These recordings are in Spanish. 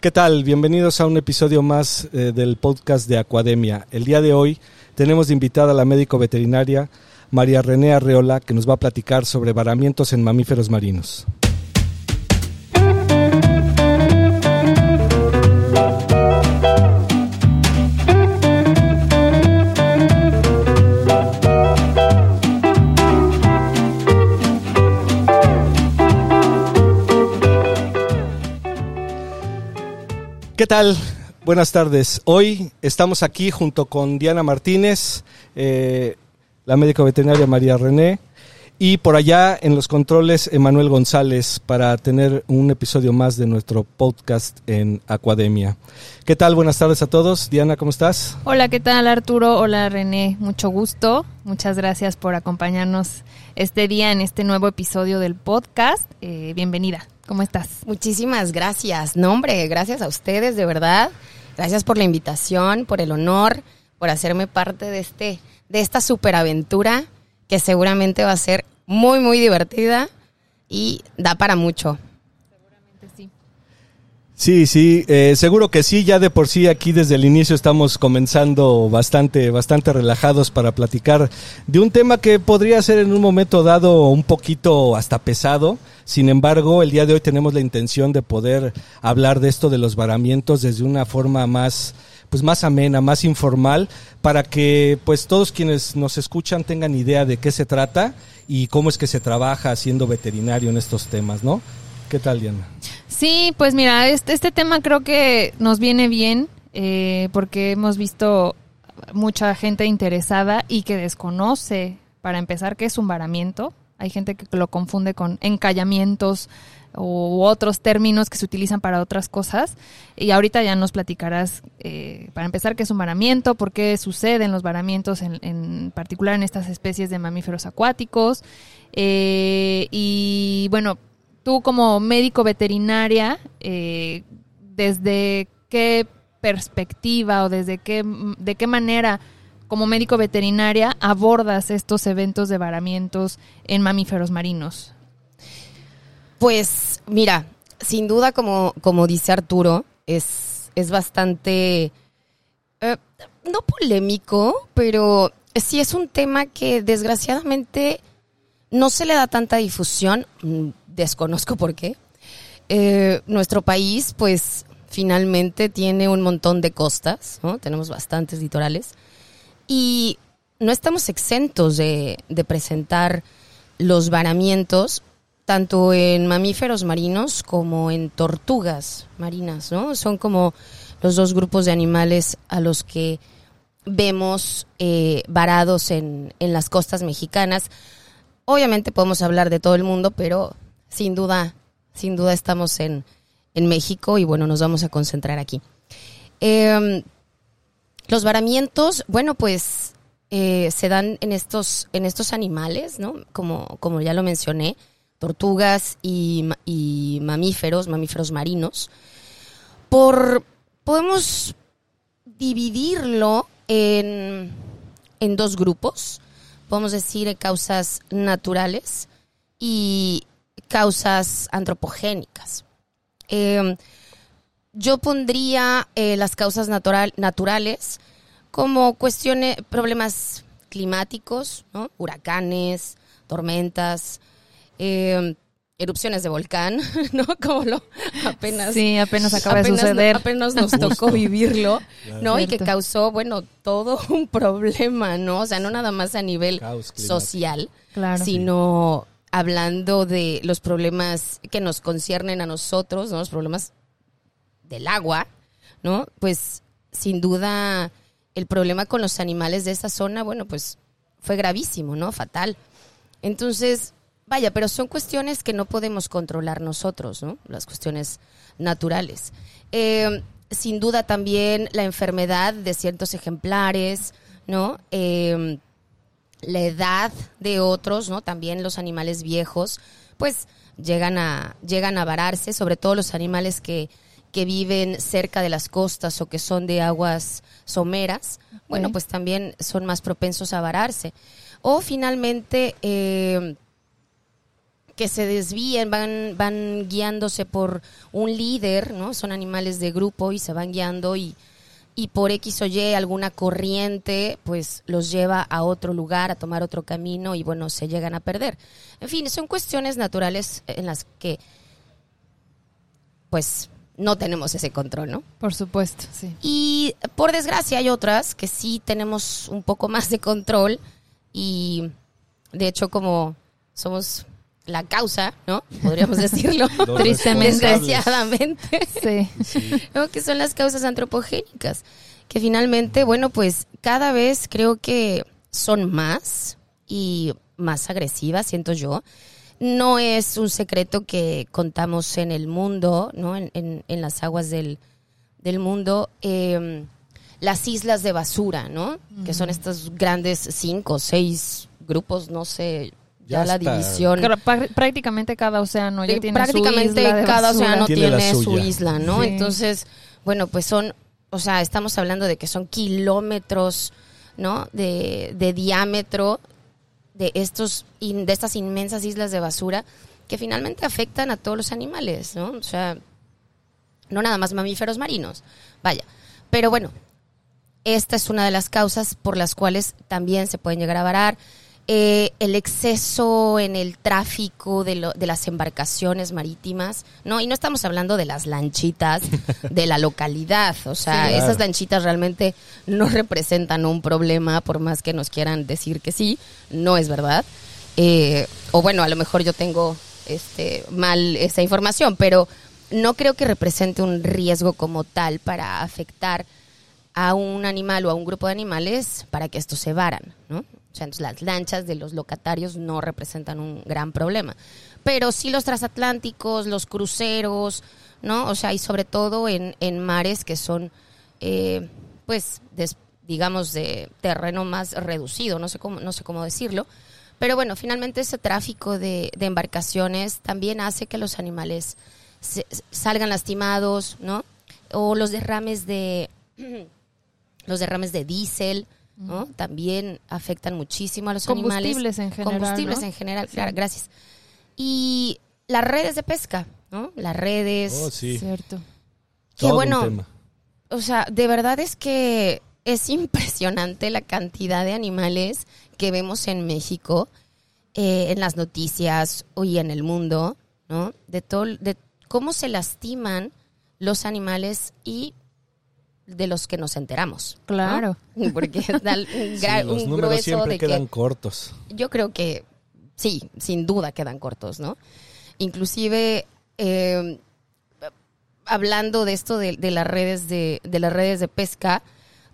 ¿Qué tal? Bienvenidos a un episodio más eh, del podcast de Acuademia. El día de hoy tenemos de invitada a la médico veterinaria María René Arreola, que nos va a platicar sobre varamientos en mamíferos marinos. ¿Qué tal? Buenas tardes. Hoy estamos aquí junto con Diana Martínez, eh, la médica veterinaria María René, y por allá en los controles Emanuel González para tener un episodio más de nuestro podcast en Acuademia. ¿Qué tal? Buenas tardes a todos. Diana, ¿cómo estás? Hola, ¿qué tal Arturo? Hola René, mucho gusto. Muchas gracias por acompañarnos este día en este nuevo episodio del podcast. Eh, bienvenida. ¿Cómo estás? Muchísimas gracias. No, hombre, gracias a ustedes, de verdad. Gracias por la invitación, por el honor, por hacerme parte de este, de esta superaventura que seguramente va a ser muy, muy divertida y da para mucho. Sí, sí, eh, seguro que sí, ya de por sí aquí desde el inicio estamos comenzando bastante, bastante relajados para platicar de un tema que podría ser en un momento dado un poquito hasta pesado. Sin embargo, el día de hoy tenemos la intención de poder hablar de esto de los varamientos desde una forma más, pues más amena, más informal, para que pues todos quienes nos escuchan tengan idea de qué se trata y cómo es que se trabaja siendo veterinario en estos temas, ¿no? ¿Qué tal, Diana? Sí, pues mira, este, este tema creo que nos viene bien eh, porque hemos visto mucha gente interesada y que desconoce, para empezar, qué es un varamiento. Hay gente que lo confunde con encallamientos u otros términos que se utilizan para otras cosas. Y ahorita ya nos platicarás, eh, para empezar, qué es un varamiento, por qué suceden los varamientos, en, en particular en estas especies de mamíferos acuáticos. Eh, y bueno, tú como médico veterinaria, eh, ¿desde qué perspectiva o desde qué, de qué manera como médico veterinaria abordas estos eventos de varamientos en mamíferos marinos? Pues mira, sin duda como, como dice Arturo, es, es bastante, eh, no polémico, pero sí es un tema que desgraciadamente no se le da tanta difusión desconozco por qué. Eh, nuestro país, pues, finalmente tiene un montón de costas. Tenemos bastantes litorales. Y no estamos exentos de, presentar los varamientos tanto en mamíferos marinos como en tortugas marinas, ¿no? Son como los dos grupos de animales a los que vemos eh, varados en las costas mexicanas. Obviamente podemos hablar de todo el mundo, pero sin duda, sin duda estamos en, México y bueno, nos vamos a concentrar aquí. Em, los varamientos, bueno, pues eh, se dan en estos, en estos animales, ¿no? Como, como ya lo mencioné, tortugas y, y mamíferos, mamíferos marinos. Por, podemos dividirlo en, en dos grupos, podemos decir causas naturales y, causas antropogénicas. Em, yo pondría eh, las causas natural, naturales como cuestiones, problemas climáticos, huracanes, tormentas, em, erupciones de volcán, ¿no? Como lo apenas. Sí, apenas acaba de suceder. Apenas nos tocó vivirlo, ¿no? Y que causó, bueno, todo un problema, ¿no? O sea, no nada más a nivel social, sino hablando de los problemas que nos conciernen a nosotros, ¿no? los problemas del agua, ¿no? Pues sin duda el problema con los animales de esa zona, bueno, pues fue gravísimo, ¿no? Fatal. Entonces, vaya, pero son cuestiones que no podemos controlar nosotros, ¿no? Las cuestiones naturales. Eh, sin duda también la enfermedad de ciertos ejemplares, ¿no? Eh, la edad de otros, ¿no? También los animales viejos, pues llegan a, llegan a vararse, sobre todo los animales que, que viven cerca de las costas o que son de aguas someras, bueno, pues también son más propensos a vararse. O finalmente, eh, que se desvíen, van, van guiándose por un líder, ¿no? Son animales de grupo y se van guiando y, y por X o Y alguna corriente, pues los lleva a otro lugar, a tomar otro camino y bueno, se llegan a perder. En fin, son cuestiones naturales en las que, pues, no tenemos ese control, ¿no? Por supuesto, sí. Y por desgracia hay otras que sí tenemos un poco más de control y de hecho como somos la causa, ¿no? Podríamos decirlo. Tristemente. Desgraciadamente. Sí. ¿no? que son las causas antropogénicas, que finalmente, bueno, pues cada vez creo que son más y más agresivas, siento yo. No es un secreto que contamos en el mundo, ¿no? En, en- en las aguas del, del mundo. eh, las islas de basura, ¿no? Que son estos grandes cinco o seis grupos, no sé, ya, Ya la división. Prácticamente cada océano ya tiene prácticamente su isla cada océano Tiene su isla, ¿no? Sí. Entonces, bueno, pues son, o sea, estamos hablando de que son kilómetros, ¿no? De, de diámetro de estos de estas inmensas islas de basura que finalmente afectan a todos los animales, ¿no? O sea, no nada más mamíferos marinos. Vaya. Pero bueno, esta es una de las causas por las cuales también se pueden llegar a varar. Eh, el exceso en el tráfico de, lo- de las embarcaciones marítimas, ¿no? Y no estamos hablando de las lanchitas de la localidad, o sea, Sí, claro. esas lanchitas realmente no representan un problema, por más que nos quieran decir que sí, no es verdad. Eh, o bueno, a lo mejor yo tengo este, mal esa información, pero no creo que represente un riesgo como tal para afectar a un animal o a un grupo de animales para que estos se varan, ¿no? O sea, entonces las lanchas de los locatarios no representan un gran problema. Pero sí los transatlánticos, los cruceros, ¿no? O sea, y sobre todo en, en mares que son, eh, pues, digamos, de terreno más reducido, no sé cómo, no sé cómo decirlo. Pero bueno, finalmente ese tráfico de, de embarcaciones también hace que los animales se- salgan lastimados, ¿no? O los derrames de los derrames de diésel, ¿no? También afectan muchísimo a los animales. Combustibles en general, Combustibles ¿no? en general, Sí. claro, gracias. Y las redes de pesca, ¿no? Las redes. Oh, sí. Cierto. que Todo un bueno, tema. o sea, de verdad es que es impresionante la cantidad de animales que vemos en México, eh, en las noticias y en el mundo, ¿no? De todo, de cómo se lastiman los animales y de los que nos enteramos. ¿no? Claro. Porque da un, Sí, los un números siempre de quedan que cortos. yo creo que sí, sin duda quedan cortos, ¿no? Inclusive eh, hablando de esto de, de las redes de, de las redes de pesca,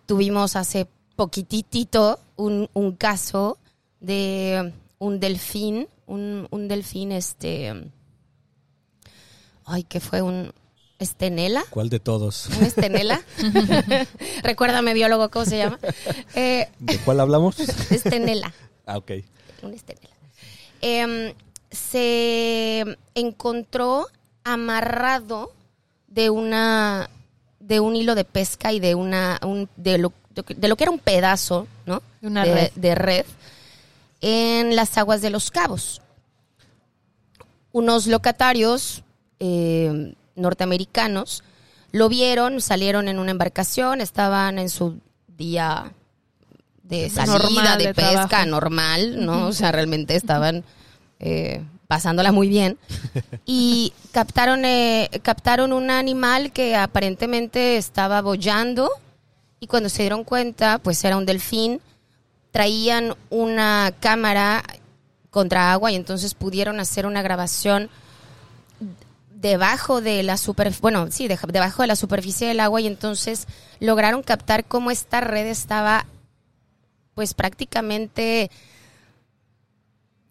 tuvimos hace poquitito un, un caso de un delfín, un, un delfín este ay que fue un estenela ¿Cuál de todos? un estenela recuérdame biólogo cómo se llama eh, ¿De cuál hablamos? estenela Ah, ok. un estenela. Em, se encontró amarrado de una de un hilo de pesca y de una un- de, lo, de lo que era un pedazo, ¿no? De una de, red. de red en las aguas de los cabos. Unos locatarios eh, norteamericanos lo vieron, salieron en una embarcación, estaban en su día de salida Normal, de, de pesca trabajo. normal, ¿no? O sea, realmente estaban eh, pasándola muy bien. Y captaron, eh, captaron un animal que aparentemente estaba bollando y cuando se dieron cuenta, pues era un delfín. Traían una cámara contra agua y entonces pudieron hacer una grabación debajo de la super, bueno, sí, de- debajo de la superficie del agua y entonces lograron captar cómo esta red estaba pues prácticamente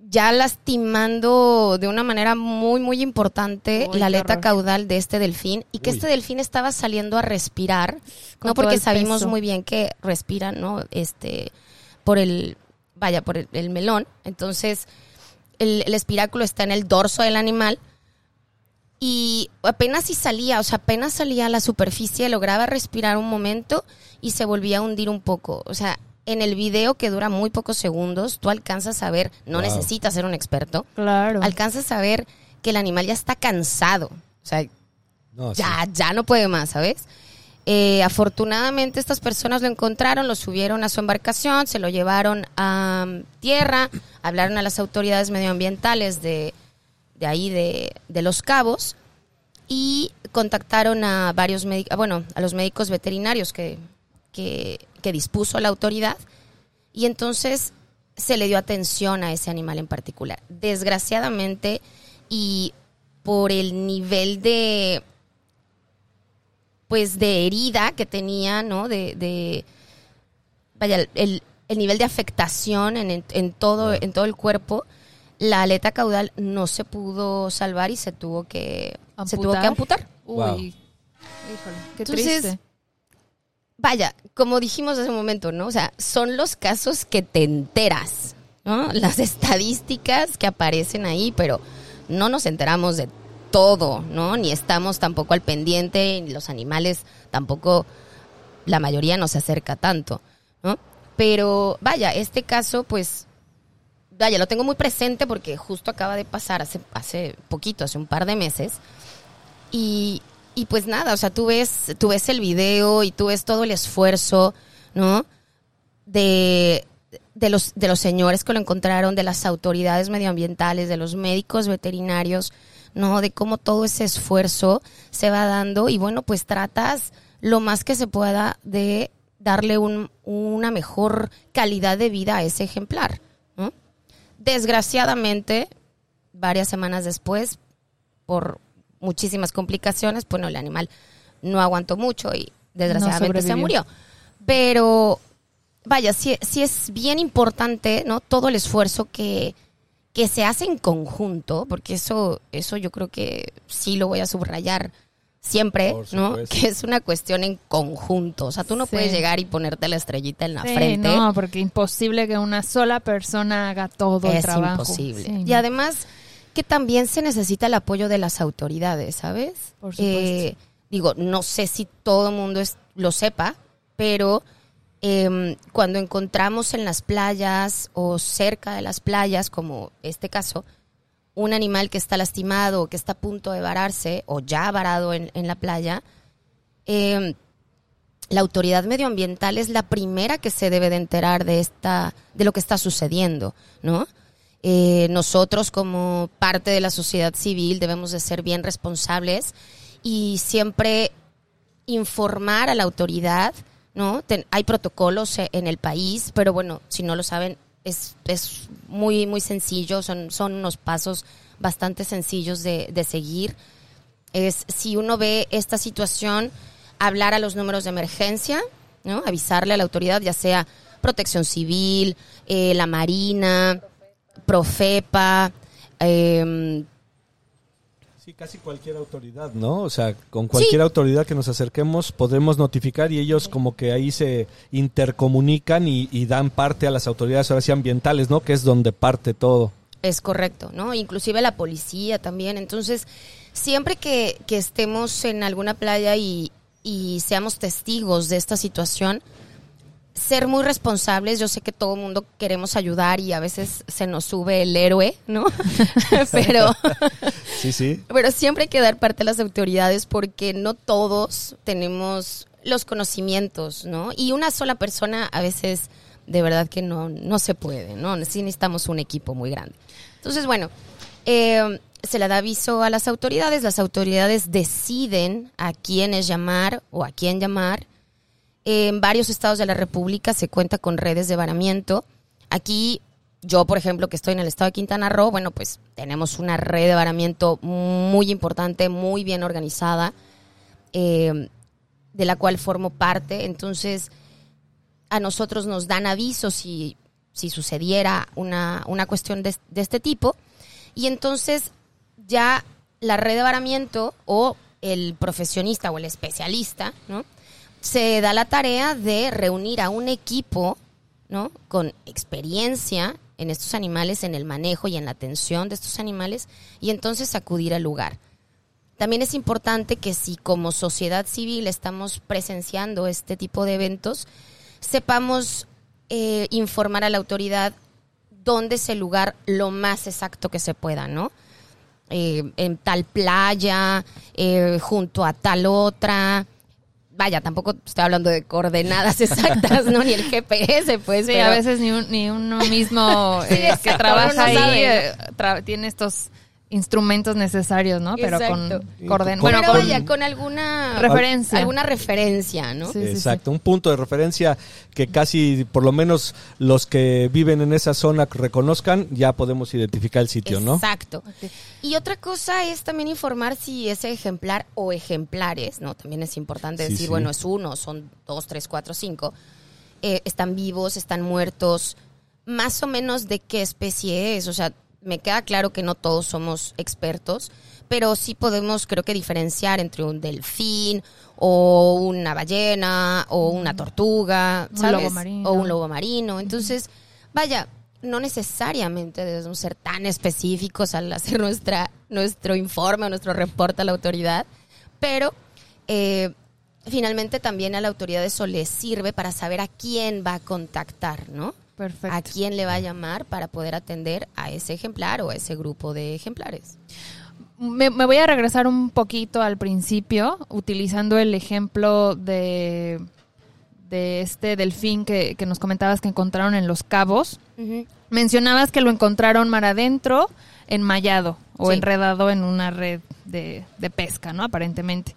ya lastimando de una manera muy muy importante Uy, la aleta caudal de este delfín y que Uy. este delfín estaba saliendo a respirar, Con no porque sabemos peso. muy bien que respiran, ¿no? Este por el vaya por el, el melón, entonces el, el espiráculo está en el dorso del animal y apenas si salía, o sea, apenas salía a la superficie, lograba respirar un momento y se volvía a hundir un poco. O sea, en el video que dura muy pocos segundos, tú alcanzas a ver, no Wow. necesitas ser un experto, Claro. alcanzas a ver que el animal ya está cansado. O sea, No, sí. ya, ya no puede más, ¿sabes? Eh, afortunadamente estas personas lo encontraron, lo subieron a su embarcación, se lo llevaron a um, tierra, hablaron a las autoridades medioambientales de, de ahí de, de Los Cabos y contactaron a varios médicos, bueno, a los médicos veterinarios que, que, que dispuso la autoridad y entonces se le dio atención a ese animal en particular. Desgraciadamente y por el nivel de pues de herida que tenía, ¿no? De, de vaya, el, el nivel de afectación en, en todo, en todo el cuerpo, la aleta caudal no se pudo salvar y se tuvo que, se tuvo que amputar. Uy. Wow. Híjole, qué Entonces, triste. Vaya, como dijimos hace un momento, ¿no? O sea, son los casos que te enteras, ¿no? Las estadísticas que aparecen ahí, pero no nos enteramos de todo, ¿no? Ni estamos tampoco al pendiente, ni los animales tampoco, la mayoría no se acerca tanto, ¿no? Pero vaya, este caso, pues, vaya, lo tengo muy presente porque justo acaba de pasar hace, hace poquito, hace un par de meses. Y, y pues nada, o sea, tú ves, tú ves el video y tú ves todo el esfuerzo, ¿no? De, de, los, de los señores que lo encontraron, de las autoridades medioambientales, de los médicos veterinarios, ¿no? De cómo todo ese esfuerzo se va dando y bueno, pues tratas lo más que se pueda de darle un- una mejor calidad de vida a ese ejemplar. Desgraciadamente, varias semanas después, por muchísimas complicaciones, bueno, el animal no aguantó mucho y desgraciadamente se murió. Pero, vaya, sí, sí es bien importante, ¿no? Todo el esfuerzo que, que se hace en conjunto, porque eso, eso yo creo que sí lo voy a subrayar siempre, ¿no? Que es una cuestión en conjunto. O sea, tú no Sí. puedes llegar y ponerte la estrellita en la Sí, frente. no, porque imposible que una sola persona haga todo el es trabajo. imposible. Sí, y no. además que también se necesita el apoyo de las autoridades, ¿sabes? Por supuesto. Eh, digo, no sé si todo el mundo es- lo sepa, pero em, cuando encontramos en las playas o cerca de las playas, como este caso, un animal que está lastimado o que está a punto de vararse o ya varado en, en la playa, em, la autoridad medioambiental es la primera que se debe de enterar de esta, de lo que está sucediendo, ¿no? Eh, nosotros como parte de la sociedad civil debemos de ser bien responsables y siempre informar a la autoridad, ¿no? Hay protocolos eh, en el país, pero bueno, si no lo saben, es, es muy, muy sencillo, son, son unos pasos bastante sencillos de, de seguir. Es si uno ve esta situación, hablar a los números de emergencia, ¿no? Avisarle a la autoridad, ya sea protección civil, eh, la marina, Profepa, eh, Sí, casi cualquier autoridad, ¿no? O sea, con cualquier autoridad que nos acerquemos podemos notificar y ellos como que ahí se intercomunican y, y dan parte a las autoridades ahora sí ambientales, ¿no? Que es donde parte todo. Es correcto, ¿no? Inclusive la policía también. Entonces, siempre que, que estemos en alguna playa y, y seamos testigos de esta situación, ser muy responsables. Yo sé que todo el mundo queremos ayudar y a veces se nos sube el héroe, ¿no? pero, Sí, sí. pero siempre hay que dar parte a las autoridades porque no todos tenemos los conocimientos, ¿no? Y una sola persona a veces de verdad que no, no se puede, ¿no? Sí necesitamos un equipo muy grande. Entonces, bueno, eh, se le da aviso a las autoridades, las autoridades deciden a quiénes llamar o a quién llamar. En varios estados de la República se cuenta con redes de varamiento. Aquí, yo, por ejemplo, que estoy en el estado de Quintana Roo, bueno, pues tenemos una red de varamiento muy importante, muy bien organizada, eh, de la cual formo parte. Entonces, a nosotros nos dan avisos si, si sucediera una, una cuestión de, de este tipo. Y entonces ya la red de varamiento o el profesionista o el especialista, ¿no? Se da la tarea de reunir a un equipo, ¿no? Con experiencia en estos animales, en el manejo y en la atención de estos animales, y entonces acudir al lugar. También es importante que si como sociedad civil estamos presenciando este tipo de eventos, sepamos eh, informar a la autoridad dónde es el lugar lo más exacto que se pueda, ¿no? Eh, en tal playa, eh, junto a tal otra. Vaya, tampoco estoy hablando de coordenadas exactas, ¿no? Ni el GPS, pues. Sí, pero- a veces ni, un- ni uno mismo Sí, eh, que trabaja no ahí eh, tra- tiene estos instrumentos necesarios, ¿no? Pero Exacto. con Con- bueno, pero con vaya, con alguna referencia. alguna referencia, ¿no? Sí, sí, sí. Exacto, un punto de referencia que casi, por lo menos los que viven en esa zona reconozcan, ya podemos identificar el sitio, ¿no? Exacto. Y otra cosa es también informar si ese ejemplar o ejemplares, ¿no? También es importante Sí, decir, sí. bueno, es uno, son dos, tres, cuatro, cinco. eh, están vivos, están muertos, más o menos de qué especie es. O sea, me queda claro que no todos somos expertos, pero sí podemos, creo que, diferenciar entre un delfín o una ballena o una tortuga, Un ¿sabes? lobo marino. O un lobo marino. Entonces, vaya, no necesariamente debemos ser tan específicos al hacer nuestra, nuestro informe o nuestro reporte a la autoridad, pero eh, finalmente también a la autoridad eso le sirve para saber a quién va a contactar, ¿no? Perfecto. A quién le va a llamar para poder atender a ese ejemplar o a ese grupo de ejemplares. Me, me voy a regresar un poquito al principio, utilizando el ejemplo de, de este delfín que, que nos comentabas que encontraron en Los Cabos. Mencionabas que lo encontraron mar adentro, enmayado o Sí. enredado en una red de, de pesca, ¿no? Aparentemente.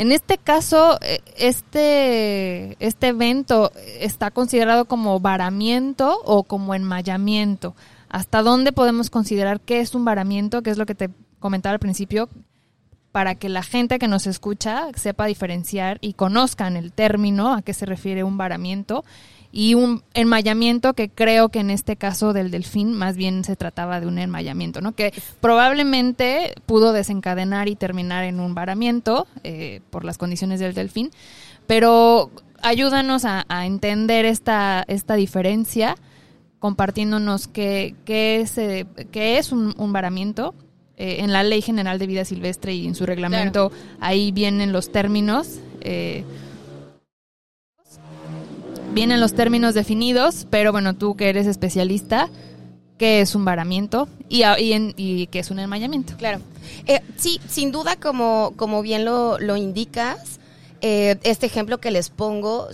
En este caso, eh, este, este evento está considerado como varamiento o como enmayamiento. ¿Hasta dónde podemos considerar qué es un varamiento? Que es lo que te comentaba al principio, para que la gente que nos escucha sepa diferenciar y conozcan el término a qué se refiere un varamiento y un enmayamiento que creo que en este caso del delfín más bien se trataba de un enmayamiento, ¿no? Que probablemente pudo desencadenar y terminar en un varamiento eh, por las condiciones del delfín, pero ayúdanos a, a entender esta, esta diferencia compartiéndonos qué, qué es, eh, qué es un, un varamiento. Eh, en la Ley General de Vida Silvestre y en su reglamento ahí vienen los términos. eh, vienen los términos definidos, pero bueno, tú que eres especialista, ¿qué es un varamiento y, y, en- y qué es un enmayamiento? Claro. Eh, sí, sin duda, como, como bien lo, lo indicas, eh, este ejemplo que les pongo,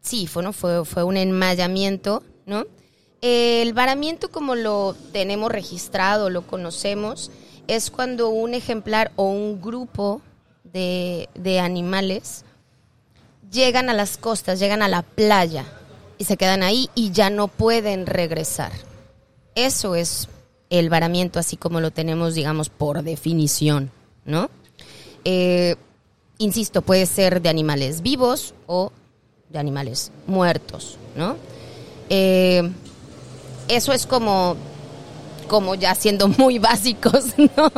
sí, fue, ¿no? fue, fue un enmayamiento, ¿no? El varamiento, como lo tenemos registrado, lo conocemos, es cuando un ejemplar o un grupo de, de animales llegan a las costas, llegan a la playa y se quedan ahí y ya no pueden regresar. Eso es el varamiento, así como lo tenemos, digamos, por definición, ¿no? Eh, insisto, puede ser de animales vivos o de animales muertos, ¿no? Eh, eso es como, como ya siendo muy básicos, ¿no?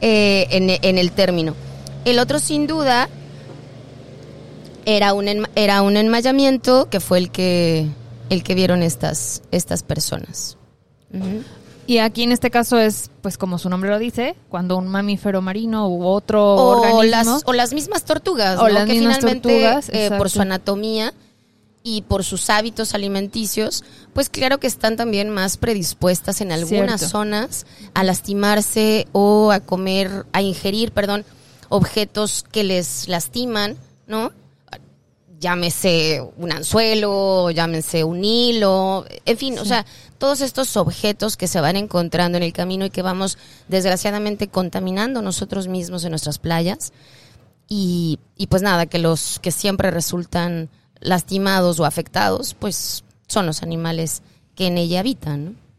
Eh, en, en el término. El otro, sin duda, era un, era un enmayamiento que fue el que, el que vieron estas, estas personas. Y aquí en este caso es, pues como su nombre lo dice, cuando un mamífero marino u otro o organismo las, o las mismas tortugas, O ¿no? las que mismas finalmente tortugas, eh, por su anatomía y por sus hábitos alimenticios, pues claro que están también más predispuestas en algunas Cierto. zonas a lastimarse o a comer, a ingerir, perdón, objetos que les lastiman, ¿no? Llámese un anzuelo, llámese un hilo, en fin, o sea, todos estos objetos que se van encontrando en el camino y que vamos desgraciadamente contaminando nosotros mismos en nuestras playas. Y, y pues nada, que los que siempre resultan lastimados o afectados, pues son los animales que en ella habitan, ¿no?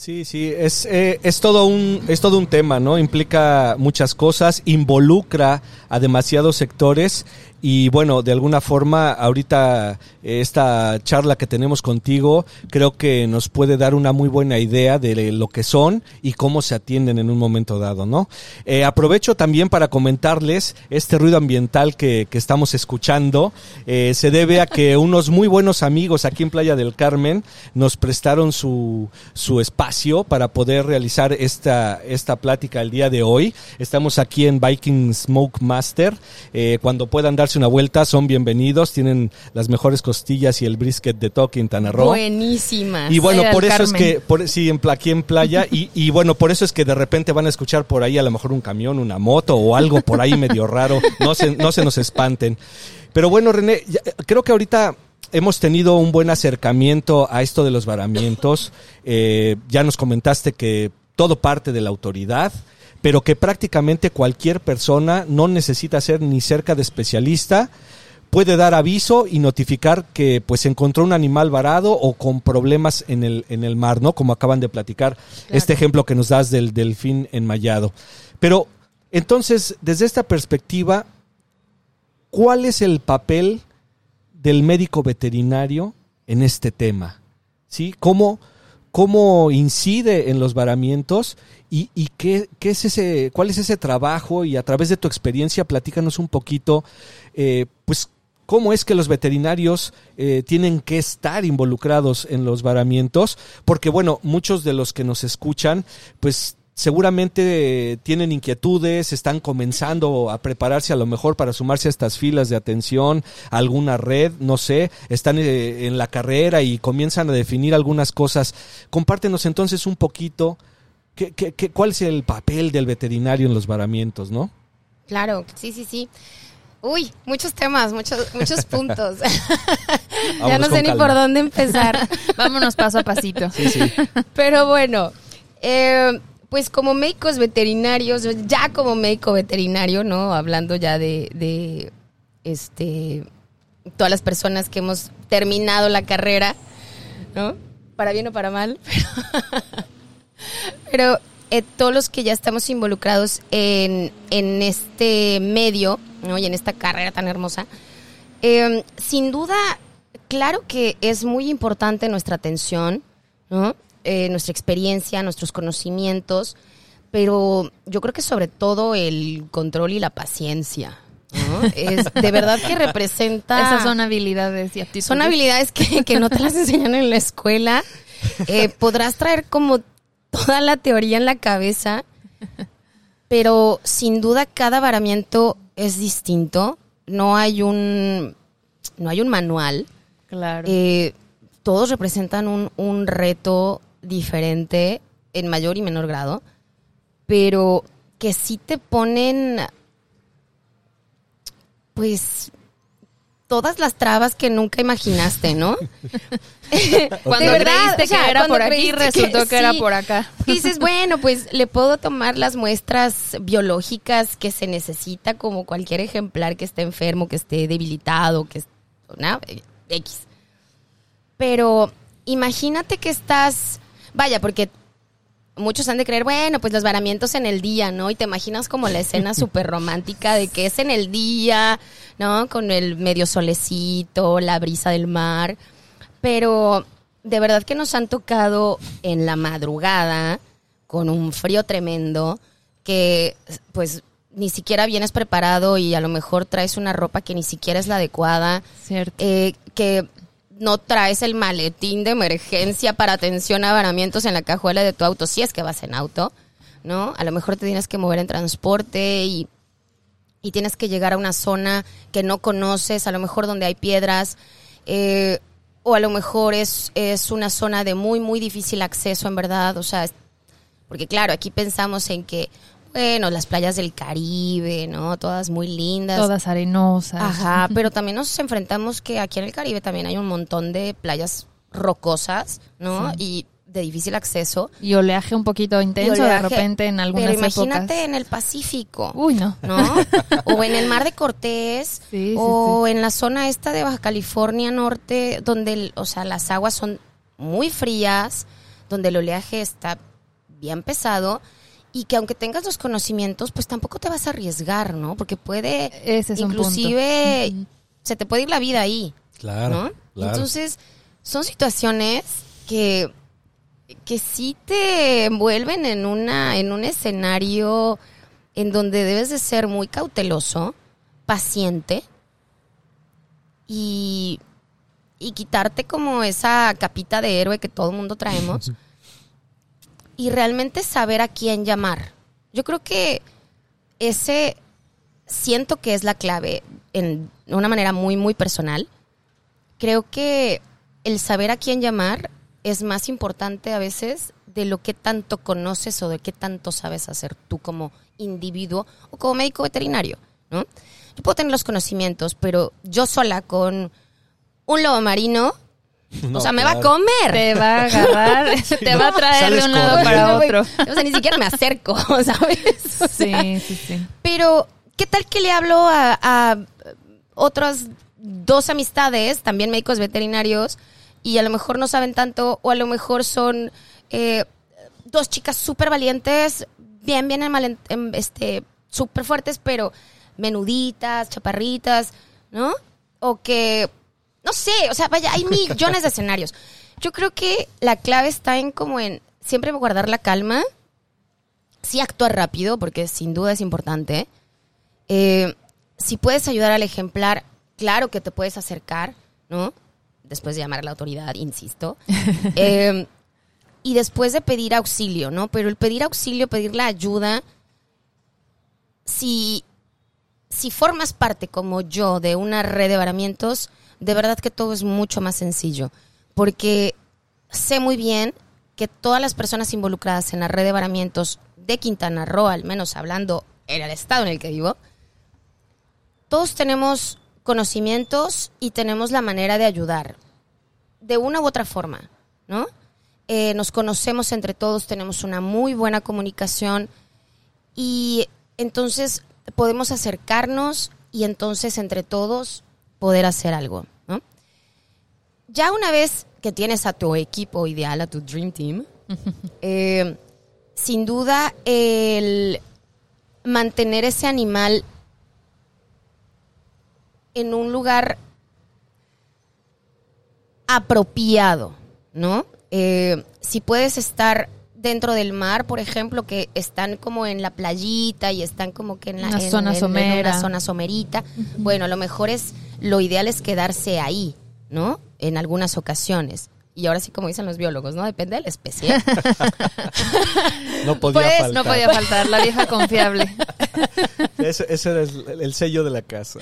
Sí, sí, es, eh, es, todo un, es todo un tema, ¿no? Implica muchas cosas, involucra a demasiados sectores y bueno, de alguna forma, ahorita eh, esta charla que tenemos contigo creo que nos puede dar una muy buena idea de lo que son y cómo se atienden en un momento dado, ¿no? Eh, aprovecho también para comentarles este ruido ambiental que, que estamos escuchando. eh, se debe a que unos muy buenos amigos aquí en Playa del Carmen nos prestaron su, su espacio para poder realizar esta, esta plática el día de hoy. Estamos aquí en Viking Smoke Master. Cuando puedan darse una vuelta, son bienvenidos. Tienen las mejores costillas y el brisket de Toque Quintana Roo. Buenísimas. Y bueno, por eso es que, por, sí, en, aquí en playa, y, y bueno, por eso es que de repente van a escuchar por ahí a lo mejor un camión, una moto o algo por ahí medio raro. No se, no se nos espanten. Pero bueno, René, ya- creo que ahorita hemos tenido un buen acercamiento a esto de los varamientos. Eh, ya nos comentaste que todo parte de la autoridad pero que prácticamente cualquier persona no necesita ser ni cerca de especialista, puede dar aviso y notificar que pues encontró un animal varado o con problemas en el, en el mar, ¿no? Como acaban de platicar este ejemplo que nos das del delfín enmayado. Pero entonces, desde esta perspectiva, ¿cuál es el papel del médico veterinario en este tema? ¿Sí? ¿Cómo, cómo incide en los varamientos y, y qué, qué es ese, cuál es ese trabajo y a través de tu experiencia platícanos un poquito, eh, pues cómo es que los veterinarios eh, tienen que estar involucrados en los varamientos, porque bueno, muchos de los que nos escuchan, pues seguramente tienen inquietudes, están comenzando a prepararse a lo mejor para sumarse a estas filas de atención, a alguna red, no sé, están eh, en la carrera y comienzan a definir algunas cosas. Compártenos entonces un poquito qué, qué, qué- cuál es el papel del veterinario en los varamientos, ¿no? Claro, sí, sí, sí. Uy, muchos temas, muchos, muchos puntos. ya no sé ni calma. por dónde empezar. Vámonos paso a pasito. Sí, sí. Pero bueno, eh, pues como médicos veterinarios, ya como médico veterinario, ¿no? Hablando ya de, de este todas las personas que hemos terminado la carrera, ¿no? Para bien o para mal. Pero eh, todos los que ya estamos involucrados en, en este medio, ¿no? Y en esta carrera tan hermosa, eh, sin duda, claro que es muy importante nuestra atención, ¿no? Eh, nuestra experiencia, nuestros conocimientos, pero yo creo que sobre todo el control y la paciencia. ¿no? Es de verdad que representa. Esas son habilidades y aptitudes. Son habilidades que, que no te las enseñan en la escuela. Eh, podrás traer como toda la teoría en la cabeza, pero sin duda cada varamiento es distinto. No hay un, no hay un manual. Claro. Eh, todos representan un, un reto diferente en mayor y menor grado, pero que sí te ponen, pues, todas las trabas que nunca imaginaste, ¿no? Cuando de verdad, creíste o sea, que era por aquí, resultó que, era sí. por acá. Dices, bueno, pues le puedo tomar las muestras biológicas que se necesita como cualquier ejemplar que esté enfermo, que esté debilitado, que es ¿no? X. Pero imagínate que estás, vaya, porque muchos han de creer, bueno, pues los varamientos en el día, ¿no? Y te imaginas como la escena súper romántica de que es en el día, ¿no? Con el medio solecito, la brisa del mar. Pero de verdad que nos han tocado en la madrugada, con un frío tremendo, que pues ni siquiera vienes preparado y a lo mejor traes una ropa que ni siquiera es la adecuada, Cierto. eh, que no traes el maletín de emergencia para atención a varamientos en la cajuela de tu auto, si es que vas en auto, ¿no? A lo mejor te tienes que mover en transporte y, y tienes que llegar a una zona que no conoces, a lo mejor donde hay piedras, eh, o a lo mejor es, es una zona de muy, muy difícil acceso, en verdad, o sea, porque claro, aquí pensamos en que, bueno, las playas del Caribe, ¿no? Todas muy lindas. Todas arenosas. Ajá, pero también nos enfrentamos que aquí en el Caribe también hay un montón de playas rocosas, ¿no? Y de difícil acceso. Y oleaje un poquito intenso oleaje, de repente en algunas Pero imagínate épocas. en el Pacífico. Uy, no. ¿no? O en el mar de Cortés, Sí, sí, o en la zona esta de Baja California Norte, donde, o sea, las aguas son muy frías, donde el oleaje está bien pesado y que aunque tengas los conocimientos, pues tampoco te vas a arriesgar, ¿no? Porque puede, Ese es un punto. inclusive, se te puede ir la vida ahí, Claro. ¿no? claro. Entonces, son situaciones que que sí te envuelven en una en un escenario en donde debes de ser muy cauteloso, paciente y y quitarte como esa capita de héroe que todo el mundo traemos. y realmente saber a quién llamar. Yo creo que ese siento que es la clave en una manera muy, muy personal. Creo que el saber a quién llamar es más importante a veces de lo que tanto conoces o de qué tanto sabes hacer tú como individuo o como médico veterinario, ¿no? Yo puedo tener los conocimientos, pero yo sola con un lobo marino, o sea, me va a comer. Te va a agarrar, te va a traer de un lado corriendo. para otro. O sea, ni siquiera me acerco, ¿sabes? O sea, Sí, sí, sí. pero, ¿qué tal que le hablo a, a otras dos amistades, también médicos veterinarios, y a lo mejor no saben tanto, o a lo mejor son eh, dos chicas súper valientes, bien, bien, este, súper fuertes, pero menuditas, chaparritas, ¿no? O que, no sé, o sea, vaya, hay millones de escenarios. Yo creo que la clave está en como en siempre guardar la calma, sí actuar rápido, porque sin duda es importante. Eh, si puedes ayudar al ejemplar, claro que te puedes acercar, ¿no? Después de llamar a la autoridad, insisto. Eh, y después de pedir auxilio, ¿no? Pero el pedir auxilio, pedir la ayuda, si, si formas parte como yo de una red de varamientos, de verdad que todo es mucho más sencillo. Porque sé muy bien que todas las personas involucradas en la red de varamientos de Quintana Roo, al menos hablando en el estado en el que vivo, todos tenemos conocimientos y tenemos la manera de ayudar de una u otra forma, ¿no? Eh, nos conocemos entre todos, tenemos una muy buena comunicación y entonces podemos acercarnos y entonces entre todos poder hacer algo, ¿no? Ya una vez que tienes a tu equipo ideal, a tu Dream Team, eh, sin duda el mantener ese animal en un lugar apropiado, ¿no? Eh, si puedes estar dentro del mar, por ejemplo, que están como en la playita y están como que en la Una en- zona en- en somera. una zona somerita, bueno, a lo mejor es lo ideal es quedarse ahí, ¿no? En algunas ocasiones. Y ahora sí, como dicen los biólogos, ¿no? Depende de la especie. No podía Pues, faltar. No podía faltar, la vieja confiable. Ese, ese era el, el sello de la casa.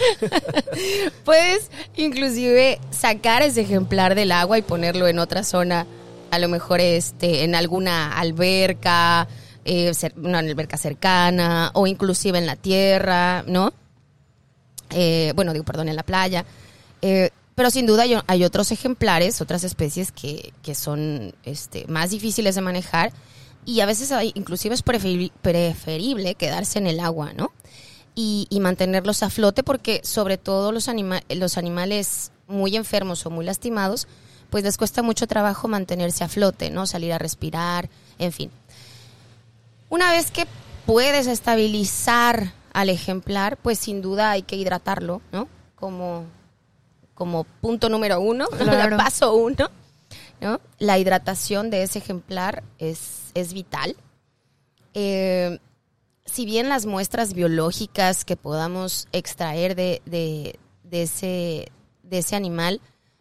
Puedes inclusive sacar ese ejemplar del agua y ponerlo en otra zona, a lo mejor este, en alguna alberca, eh, una alberca cercana, o inclusive en la tierra, ¿no? Eh, bueno, digo, perdón, en la playa. Eh, pero sin duda hay, hay otros ejemplares, otras especies que, que son este, más difíciles de manejar y a veces inclusive es preferi- preferible quedarse en el agua, ¿no? Y, y mantenerlos a flote porque sobre todo los, anima- los animales muy enfermos o muy lastimados, pues les cuesta mucho trabajo mantenerse a flote, ¿no? Salir a respirar, en fin. Una vez que puedes estabilizar al ejemplar, pues sin duda hay que hidratarlo, ¿no? Como, como punto número uno, Claro. paso uno, ¿no? La hidratación de ese ejemplar es, es vital. Eh, si bien las muestras biológicas que podamos extraer de, de- de ese, de ese animal,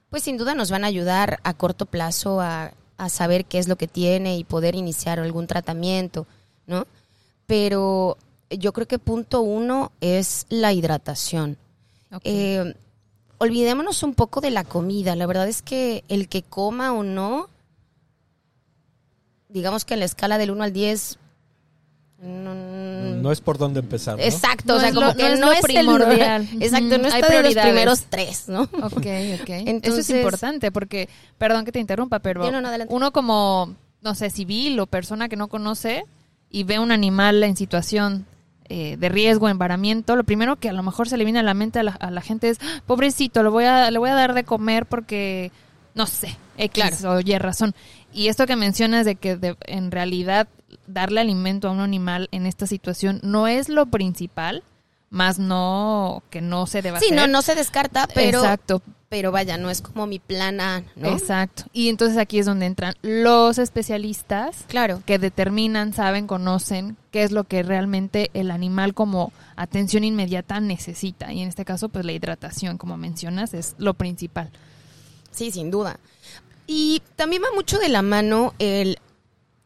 pues sin duda nos van a ayudar a corto plazo a, a saber qué es lo que tiene y poder iniciar algún tratamiento, ¿no? Pero yo creo que punto uno es la hidratación. Eh, olvidémonos un poco de la comida. La verdad es que el que coma o no, digamos que en la escala del 1 al 10, no, No es por dónde empezar. ¿no? Exacto, No o sea, es como lo- que no es no, lo es primordial. El, exacto, no hay está de los primeros tres, ¿no? Ok, ok. Eso es Entonces- importante porque, perdón que te interrumpa, pero No, no, no, adelante. uno como, no sé, civil o persona que no conoce y ve un animal en situación eh, de riesgo, embaramiento, lo primero que a lo mejor se le viene a la mente a la, a la gente es, "Ah, pobrecito, lo voy a, le voy a dar de comer porque, no sé, X o Y razón. Y esto que mencionas de que de- en realidad darle alimento a un animal en esta situación no es lo principal, más no que no se deba Sí, hacer. no, no se descarta, pero, Exacto, pero vaya, no es como mi plan A, ¿no? Exacto. Y entonces aquí es donde entran los especialistas Claro. que determinan, saben, conocen qué es lo que realmente el animal como atención inmediata necesita. Y en este caso, pues la hidratación, como mencionas, es lo principal. Sí, sin duda. Y también va mucho de la mano el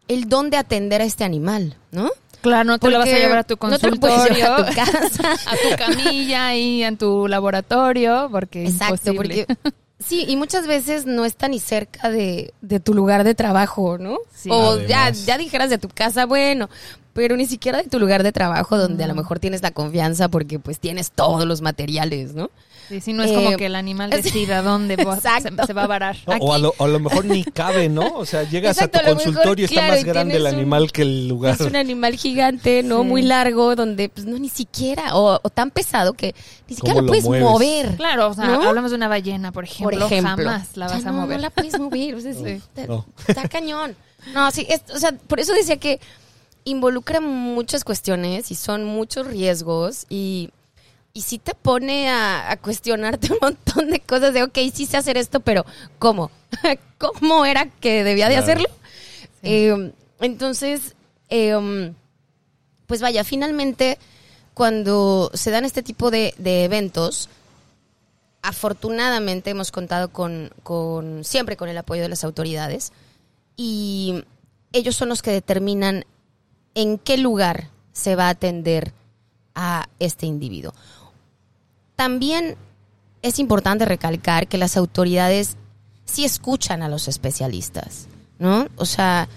el don de atender a este animal, ¿no? Claro, no te lo vas a Porque llevar a tu no te lo consultorio, llevar a tu casa. a tu camilla y en tu laboratorio, porque es Exacto, imposible. porque sí, y muchas veces no está ni cerca de, de tu lugar de trabajo, ¿no? Sí. O ya, ya dijeras de tu casa, bueno, pero ni siquiera de tu lugar de trabajo donde a lo mejor tienes la confianza porque pues tienes todos los materiales, ¿no? Sí, sí, no es Eh, como que el animal decida dónde va- se, va a varar. No, o, a lo, o a lo mejor ni cabe, ¿no? O sea, llegas Exacto, a a tu consultorio y está claro, más grande el un- animal que el lugar. Es un animal gigante, ¿no? Sí. Muy largo, donde pues no ni siquiera, o, o tan pesado que ni siquiera ¿Cómo lo lo puedes mueves? mover. Claro, o sea, ¿No? hablamos de una ballena, por ejemplo, por ejemplo. jamás la O sea, vas a no, mover. No la puedes mover. o sea, es- Sí. está, No. está cañón. No, sí, es- o sea, por eso decía que involucra muchas cuestiones y son muchos riesgos y, y sí te pone a, a cuestionarte un montón de cosas de, ok, sí sé hacer esto, pero ¿cómo? ¿Cómo era que debía de hacerlo? Eh, entonces, eh, pues vaya, finalmente, cuando se dan este tipo de, de eventos, afortunadamente hemos contado con, con siempre con el apoyo de las autoridades y ellos son los que determinan en qué lugar se va a atender a este individuo. También es importante recalcar que las autoridades sí escuchan a los especialistas, ¿no? O sea,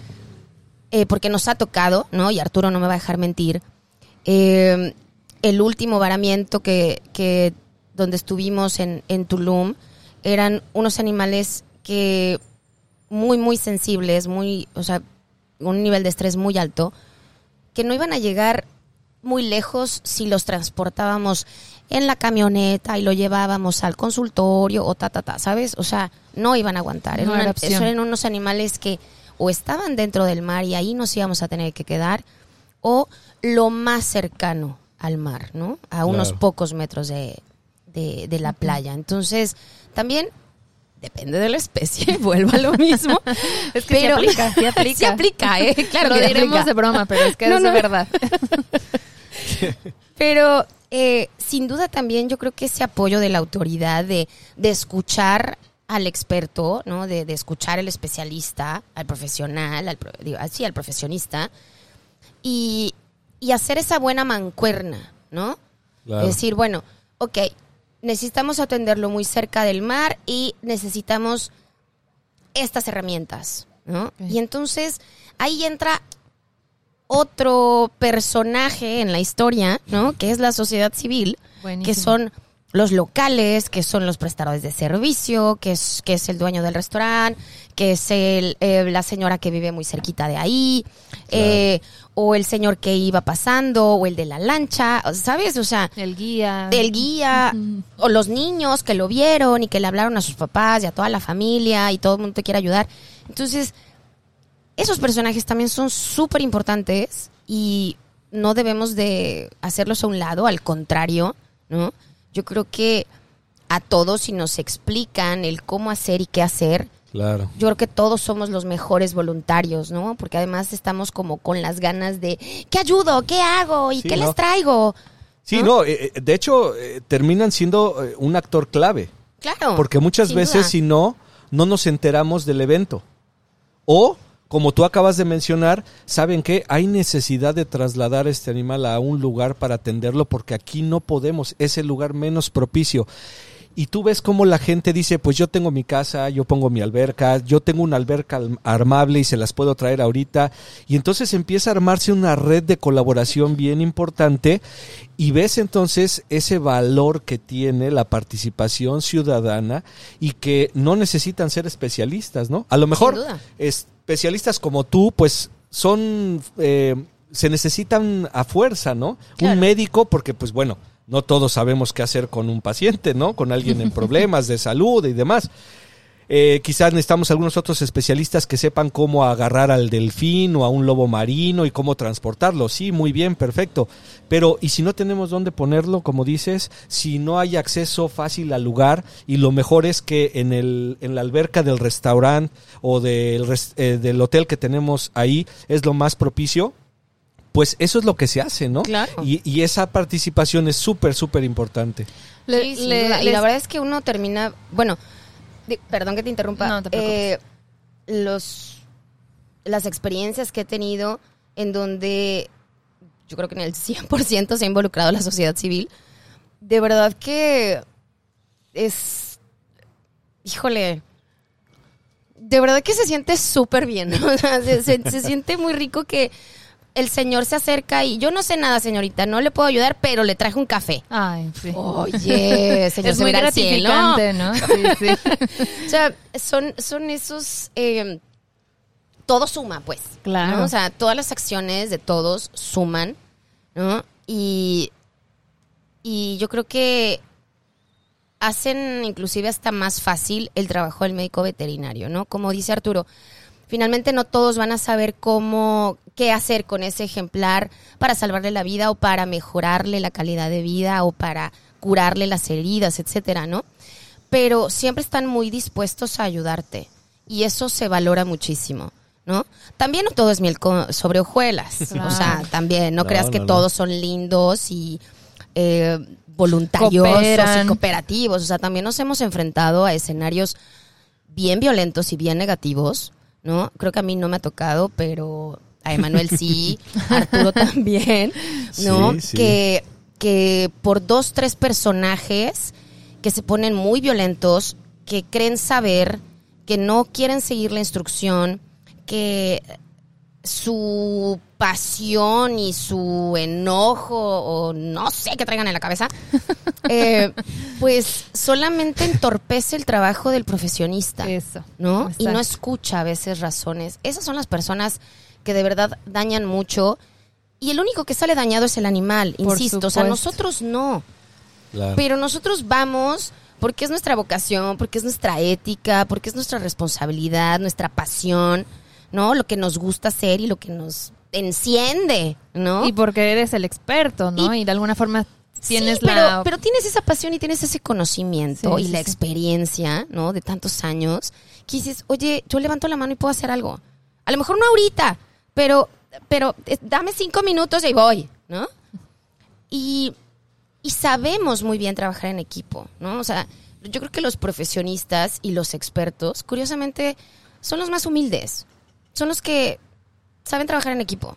eh, porque nos ha tocado, ¿no? Y Arturo no me va a dejar mentir. eh, el último varamiento que, que donde estuvimos en, en Tulum eran unos animales que muy, muy sensibles, muy, o sea, un nivel de estrés muy alto, que no iban a llegar muy lejos si los transportábamos en la camioneta y lo llevábamos al consultorio o ta, ta, ta, ¿sabes? O sea, no iban a aguantar. No Eran, eso eran unos animales que o estaban dentro del mar y ahí nos íbamos a tener que quedar, o lo más cercano al mar, ¿no? A unos Claro. pocos metros de, de, de la playa. Entonces, también depende de la especie, vuelvo a lo mismo. Es que aplica, sí aplica. Sí aplica, ¿eh? Claro Lo que diremos aplica. de broma, pero es que No, es no. de verdad. Pero eh, sin duda también yo creo que ese apoyo de la autoridad de, de escuchar al experto, ¿no? De, de escuchar al especialista, al profesional, al, pro- digo, así, al profesionista, y, y hacer esa buena mancuerna, ¿no? Claro. Es decir, bueno, ok, necesitamos atenderlo muy cerca del mar y necesitamos estas herramientas, ¿no? Y entonces ahí entra otro personaje en la historia, ¿no? Que es la sociedad civil, Buenísimo. que son los locales, que son los prestadores de servicio, que es, que es el dueño del restaurante, que es el, eh, la señora que vive muy cerquita de ahí, eh, o el señor que iba pasando, o el de la lancha, ¿sabes? O sea, El guía. el guía, o los niños que lo vieron y que le hablaron a sus papás y a toda la familia y todo el mundo te quiere ayudar. Entonces, esos personajes también son súper importantes y no debemos de hacerlos a un lado, al contrario, ¿no? Yo creo que a todos si nos explican el cómo hacer y qué hacer, Claro. yo creo que todos somos los mejores voluntarios, ¿no? Porque además estamos como con las ganas de ¿qué ayudo? ¿Qué hago? ¿Y Sí, qué ¿no? les traigo? Sí, ¿No? no, eh, eh, de hecho, eh, terminan siendo eh, un actor clave. Claro. Porque muchas veces, duda. si no, no nos enteramos del evento. O, como tú acabas de mencionar, ¿saben qué? Hay necesidad de trasladar este animal a un lugar para atenderlo porque aquí no podemos, es el lugar menos propicio. Y tú ves cómo la gente dice, pues yo tengo mi casa, yo pongo mi alberca, yo tengo una alberca al- armable y se las puedo traer ahorita. Y entonces empieza a armarse una red de colaboración bien importante y ves entonces ese valor que tiene la participación ciudadana y que no necesitan ser especialistas, ¿no? A lo mejor especialistas como tú, pues son, eh, se necesitan a fuerza, ¿no? Claro. Un médico, porque pues bueno, no todos sabemos qué hacer con un paciente, ¿no? Con alguien en problemas de salud y demás. Eh, quizás necesitamos algunos otros especialistas que sepan cómo agarrar al delfín o a un lobo marino y cómo transportarlo. Sí, muy bien, perfecto. Pero, ¿y si no tenemos dónde ponerlo, como dices? Si no hay acceso fácil al lugar y lo mejor es que en, el, en la alberca del restaurante o del, eh, del hotel que tenemos ahí es lo más propicio, pues eso es lo que se hace, ¿no? Claro. Y, y esa participación es súper, súper importante. Le- Sí, sin le- duda. Y la verdad es que uno termina, bueno, di- perdón que te interrumpa. No, te preocupes. eh, los las experiencias que he tenido en donde yo creo que en el 100% se ha involucrado la sociedad civil, de verdad que es, híjole, de verdad que se siente súper bien, ¿no? O sea, se, se- se siente muy rico que el señor se acerca y yo no sé nada, señorita, no le puedo ayudar, pero le traje un café. Ay, sí. Oye, señor, es se muy gratificante, ¿no? Sí, sí. O sea, son, son esos... eh, todo suma, pues. Claro. ¿no? O sea, todas las acciones de todos suman, ¿no? Y, y yo creo que hacen inclusive hasta más fácil el trabajo del médico veterinario, ¿no? Como dice Arturo, finalmente no todos van a saber cómo, qué hacer con ese ejemplar para salvarle la vida o para mejorarle la calidad de vida o para curarle las heridas, etcétera, ¿no? Pero siempre están muy dispuestos a ayudarte y eso se valora muchísimo, ¿no? También no todo es miel sobre hojuelas, Claro. o sea, también no, No, creas que no, no. todos son lindos y eh, voluntarios Cooperan. y cooperativos, o sea, también nos hemos enfrentado a escenarios bien violentos y bien negativos, ¿no? Creo que a mí no me ha tocado, pero a Emanuel sí, a Arturo también, ¿no? Sí, sí. Que, que por dos, tres personajes que se ponen muy violentos, que creen saber, que no quieren seguir la instrucción, que su pasión y su enojo o no sé qué traigan en la cabeza, eh, pues solamente entorpece el trabajo del profesionista. Eso. ¿no? Y no escucha a veces razones. Esas son las personas que de verdad dañan mucho. Y el único que sale dañado es el animal, Por insisto. O sea, nosotros no. Claro. Pero nosotros vamos porque es nuestra vocación, porque es nuestra ética, porque es nuestra responsabilidad, nuestra pasión, ¿no? Lo que nos gusta hacer y lo que nos enciende, ¿no? Y porque eres el experto, ¿no? Y, de alguna forma tienes Sí, pero, la... pero tienes esa pasión y tienes ese conocimiento Sí, y sí, la experiencia, ¿no? De tantos años, que dices, oye, yo levanto la mano y puedo hacer algo. A lo mejor no ahorita, pero, pero eh, dame cinco minutos y voy, ¿no? Y, y sabemos muy bien trabajar en equipo, ¿no? O sea, yo creo que los profesionistas y los expertos, curiosamente, son los más humildes. Son los que saben trabajar en equipo.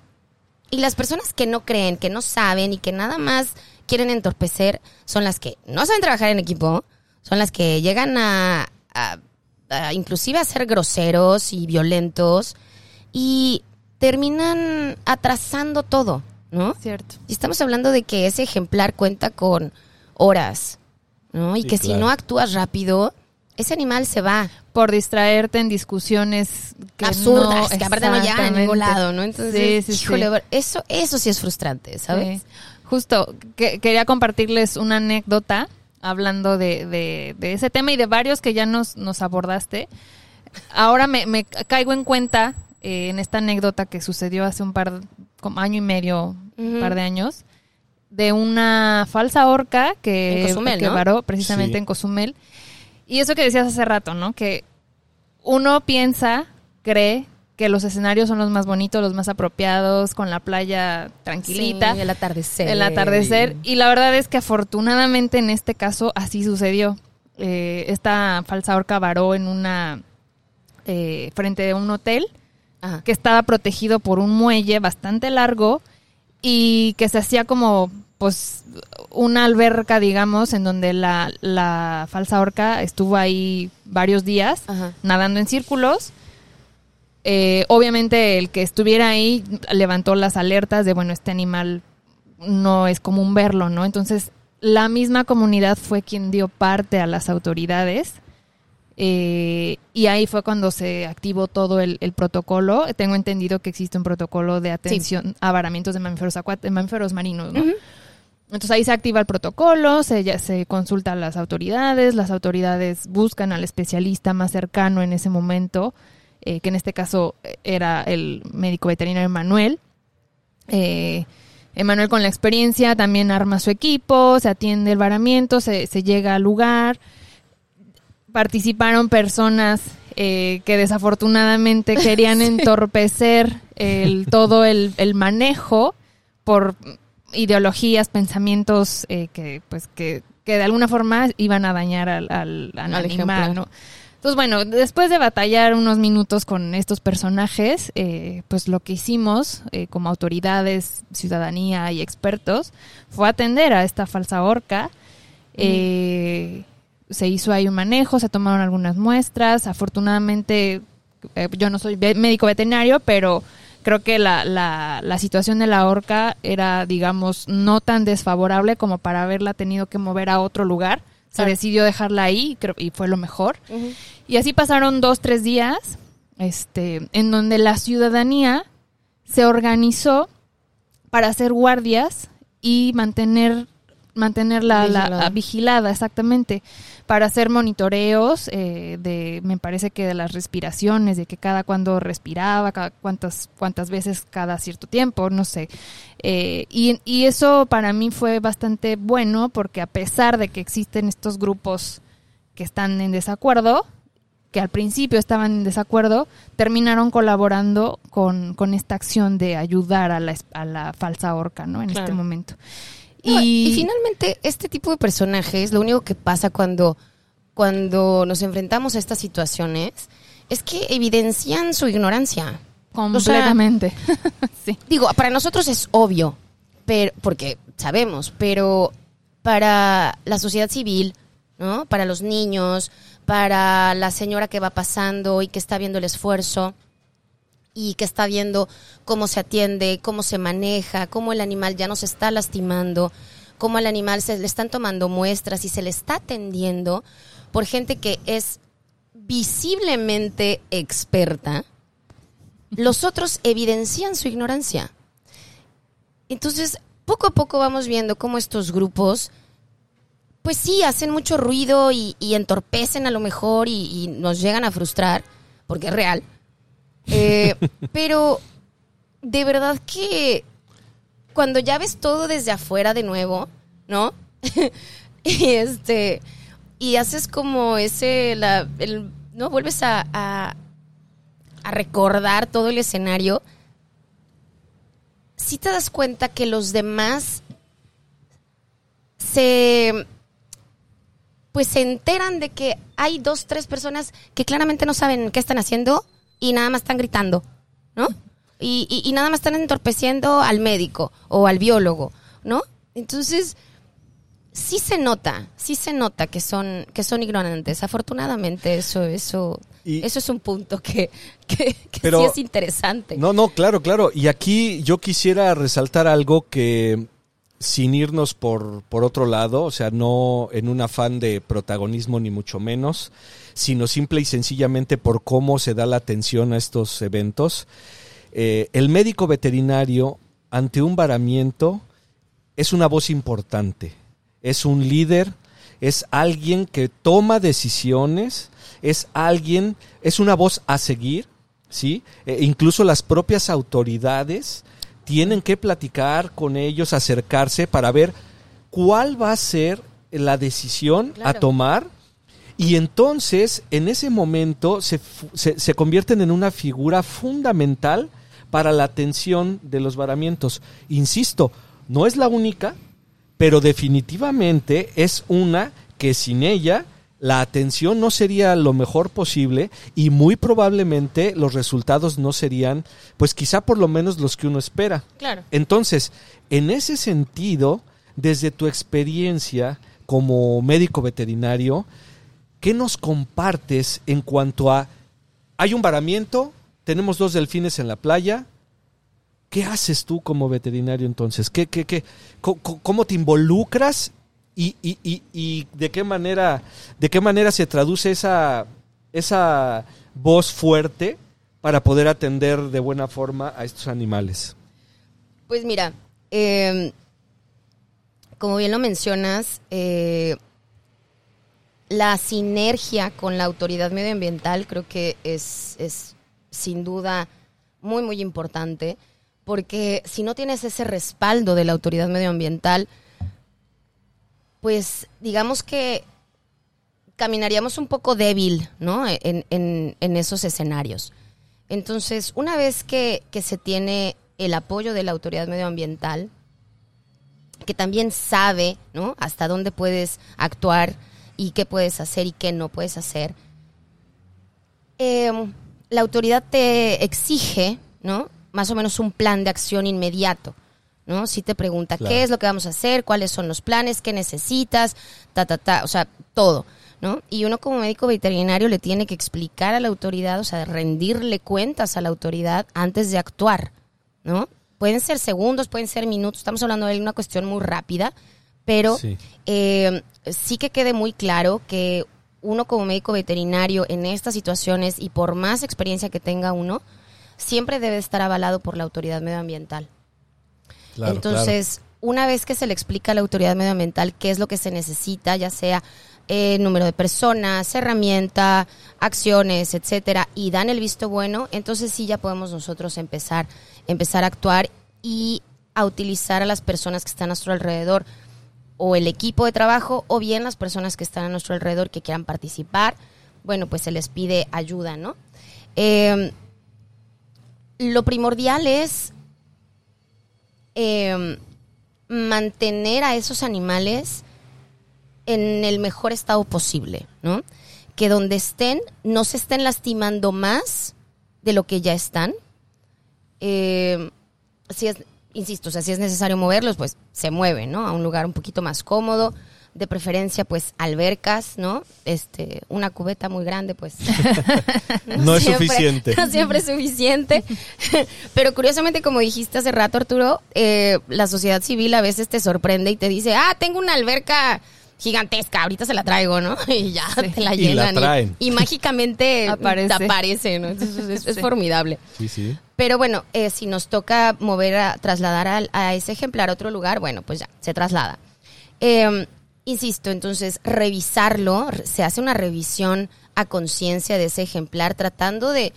Y las personas que no creen, que no saben y que nada más quieren entorpecer, son las que no saben trabajar en equipo, son las que llegan a, a- a inclusive a ser groseros y violentos y terminan atrasando todo, ¿no? Cierto. Y estamos hablando de que ese ejemplar cuenta con horas, ¿no? Y Sí, que si no actúas rápido, ese animal se va. Por distraerte en discusiones que absurdas, no, que aparte no llegan a ningún lado, ¿no? Entonces, Sí, sí, sí. híjole, eso, eso sí es frustrante, ¿sabes? Sí. Justo, que- quería compartirles una anécdota hablando de, de- de ese tema y de varios que ya nos, nos abordaste. Ahora me, me caigo en cuenta eh, en esta anécdota que sucedió hace un par, como año y medio, un par de años, de una falsa horca que, En Cozumel, que ¿no? varó precisamente Sí. en Cozumel. Y eso que decías hace rato, ¿no? Que uno piensa, cree que los escenarios son los más bonitos, los más apropiados, con la playa tranquilita, Sí, el atardecer. el atardecer. Y la verdad es que afortunadamente en este caso así sucedió. Eh, esta falsa horca varó en una eh, frente de un hotel Ajá. que estaba protegido por un muelle bastante largo y que se hacía como pues una alberca, digamos, en donde la, la falsa orca estuvo ahí varios días Ajá. nadando en círculos. Eh, obviamente el que estuviera ahí levantó las alertas de, bueno, este animal no es común verlo, ¿no? Entonces la misma comunidad fue quien dio parte a las autoridades eh, y ahí fue cuando se activó todo el, el protocolo. Tengo entendido que existe un protocolo de atención a varamientos de mamíferos, de mamíferos marinos, ¿no? Entonces ahí se activa el protocolo, se, ya- se consulta a las autoridades, las autoridades buscan al especialista más cercano en ese momento, eh, que en este caso eh, era el médico veterinario Manuel. Eh, Emanuel con la experiencia también arma su equipo, se atiende el varamiento, se, se llega al lugar. Participaron personas eh, que desafortunadamente querían entorpecer el, todo el, el manejo por ideologías, pensamientos eh, que pues que, que de alguna forma iban a dañar al, al- al Al animal. ¿no? Entonces, bueno, después de batallar unos minutos con estos personajes, eh, pues lo que hicimos eh, como autoridades, ciudadanía y expertos fue atender a esta falsa horca. Eh, se hizo ahí un manejo, se tomaron algunas muestras. Afortunadamente, eh, yo no soy médico veterinario, pero creo que la, la, la situación de la horca era, digamos, no tan desfavorable como para haberla tenido que mover a otro lugar. Se Claro. decidió dejarla ahí y fue lo mejor. Y así pasaron dos, tres días, este, en donde la ciudadanía se organizó para hacer guardias y mantener mantenerla la- vigilada exactamente para hacer monitoreos eh, de me parece que de las respiraciones de que cada cuando respiraba cada cuántas cuántas veces cada cierto tiempo no sé Eh, y, y eso para mí fue bastante bueno porque a pesar de que existen estos grupos que están en desacuerdo que al principio estaban en desacuerdo, terminaron colaborando con, con esta acción de ayudar a la, a la falsa horca, ¿no? En Claro. este momento. No, y, finalmente, este tipo de personajes, lo único que pasa cuando, cuando nos enfrentamos a estas situaciones es que evidencian su ignorancia. completamente. sí. Digo, para nosotros es obvio, pero, porque sabemos, pero para la sociedad civil, ¿no? Para los niños, para la señora que va pasando y que está viendo el esfuerzo y que está viendo cómo se atiende, cómo se maneja, cómo el animal ya no se está lastimando, cómo al animal se le están tomando muestras y se le está atendiendo por gente que es visiblemente experta, los otros evidencian su ignorancia. Entonces, poco a poco vamos viendo cómo estos grupos, pues sí, hacen mucho ruido y, entorpecen a lo mejor y nos llegan a frustrar, porque es real. Eh, pero de verdad que cuando ya ves todo desde afuera de nuevo, ¿no? y este y haces como ese la el- no vuelves a, a a recordar todo el escenario si te das cuenta que los demás se pues se enteran de que hay dos, tres personas que claramente no saben qué están haciendo y nada más están gritando, ¿no? Y, y- y nada más están entorpeciendo al médico o al biólogo, ¿no? Entonces, sí se nota, sí se nota que son, que son ignorantes. Afortunadamente, eso, eso, Y- eso es un punto que, que, que Pero- sí es interesante. No, no, claro, claro. Y aquí yo quisiera resaltar algo que sin irnos por, por otro lado, o sea, no en un afán de protagonismo ni mucho menos, sino simple y sencillamente por cómo se da la atención a estos eventos. Eh, el médico veterinario ante un varamiento es una voz importante, es un líder, es alguien que toma decisiones, es alguien, es una voz a seguir, ¿sí? Eh, incluso las propias autoridades tienen que platicar con ellos, acercarse para ver cuál va a ser la decisión a tomar y entonces en ese momento se, se, se convierten en una figura fundamental para la atención de los varamientos. Insisto, no es la única, pero definitivamente es una que sin ella la atención no sería lo mejor posible y muy probablemente los resultados no serían, pues quizá por lo menos los que uno espera. Claro. Entonces, en ese sentido, desde tu experiencia como médico veterinario, ¿qué nos compartes en cuanto a, hay un varamiento, tenemos dos delfines en la playa, ¿qué haces tú como veterinario entonces? ¿Qué, qué, qué, co- ¿Cómo te involucras y, y- y- y de qué manera, de qué manera se traduce esa, esa voz fuerte para poder atender de buena forma a estos animales? Pues mira, eh, como bien lo mencionas, eh, la sinergia con la autoridad medioambiental creo que es, es sin duda muy, muy importante, porque si no tienes ese respaldo de la autoridad medioambiental, pues digamos que caminaríamos un poco débil, ¿no? En, en- en esos escenarios. Entonces, una vez que, que se tiene el apoyo de la autoridad medioambiental, que también sabe, ¿no? Hasta dónde puedes actuar y qué puedes hacer y qué no puedes hacer, eh, la autoridad te exige, ¿no? Más o menos un plan de acción inmediato, ¿no? Si te pregunta Claro. qué es lo que vamos a hacer, cuáles son los planes, qué necesitas, ta, ta, ta, o sea, todo, ¿no? Y uno como médico veterinario le tiene que explicar a la autoridad, o sea, rendirle cuentas a la autoridad antes de actuar, ¿no? Pueden ser segundos, pueden ser minutos, estamos hablando de una cuestión muy rápida, pero Sí. eh, sí que quede muy claro que uno como médico veterinario en estas situaciones y por más experiencia que tenga uno, siempre debe estar avalado por la autoridad medioambiental. Entonces, una vez que se le explica a la autoridad medioambiental qué es lo que se necesita, ya sea eh, número de personas, herramienta, acciones, etcétera, y dan el visto bueno, entonces sí ya podemos nosotros empezar, empezar a actuar y a utilizar a las personas que están a nuestro alrededor o el equipo de trabajo o bien las personas que están a nuestro alrededor que quieran participar, bueno, pues se les pide ayuda, ¿no? Eh, lo primordial es eh, mantener a esos animales en el mejor estado posible, ¿no? Que donde estén no se estén lastimando más de lo que ya están. Eh, si es, insisto, o sea, si es necesario moverlos, pues se mueven, ¿no? A un lugar un poquito más cómodo, de preferencia, pues albercas, ¿no? Este, una cubeta muy grande, pues. No es suficiente. No siempre es suficiente. Pero curiosamente, como dijiste hace rato, Arturo, eh, la sociedad civil a veces te sorprende y te dice, ah, tengo una alberca gigantesca, ahorita se la traigo, ¿no? Y ya Sí. te la Y la llenan. traen. Y, mágicamente Aparece. te aparece, ¿no? Entonces, es, es Sí. formidable. Sí, sí. Pero bueno, eh, si nos toca mover, a, trasladar a, ese ejemplar a otro lugar, bueno, pues ya, se traslada. Eh, insisto, entonces, revisarlo, re- se hace una revisión a conciencia de ese ejemplar, tratando de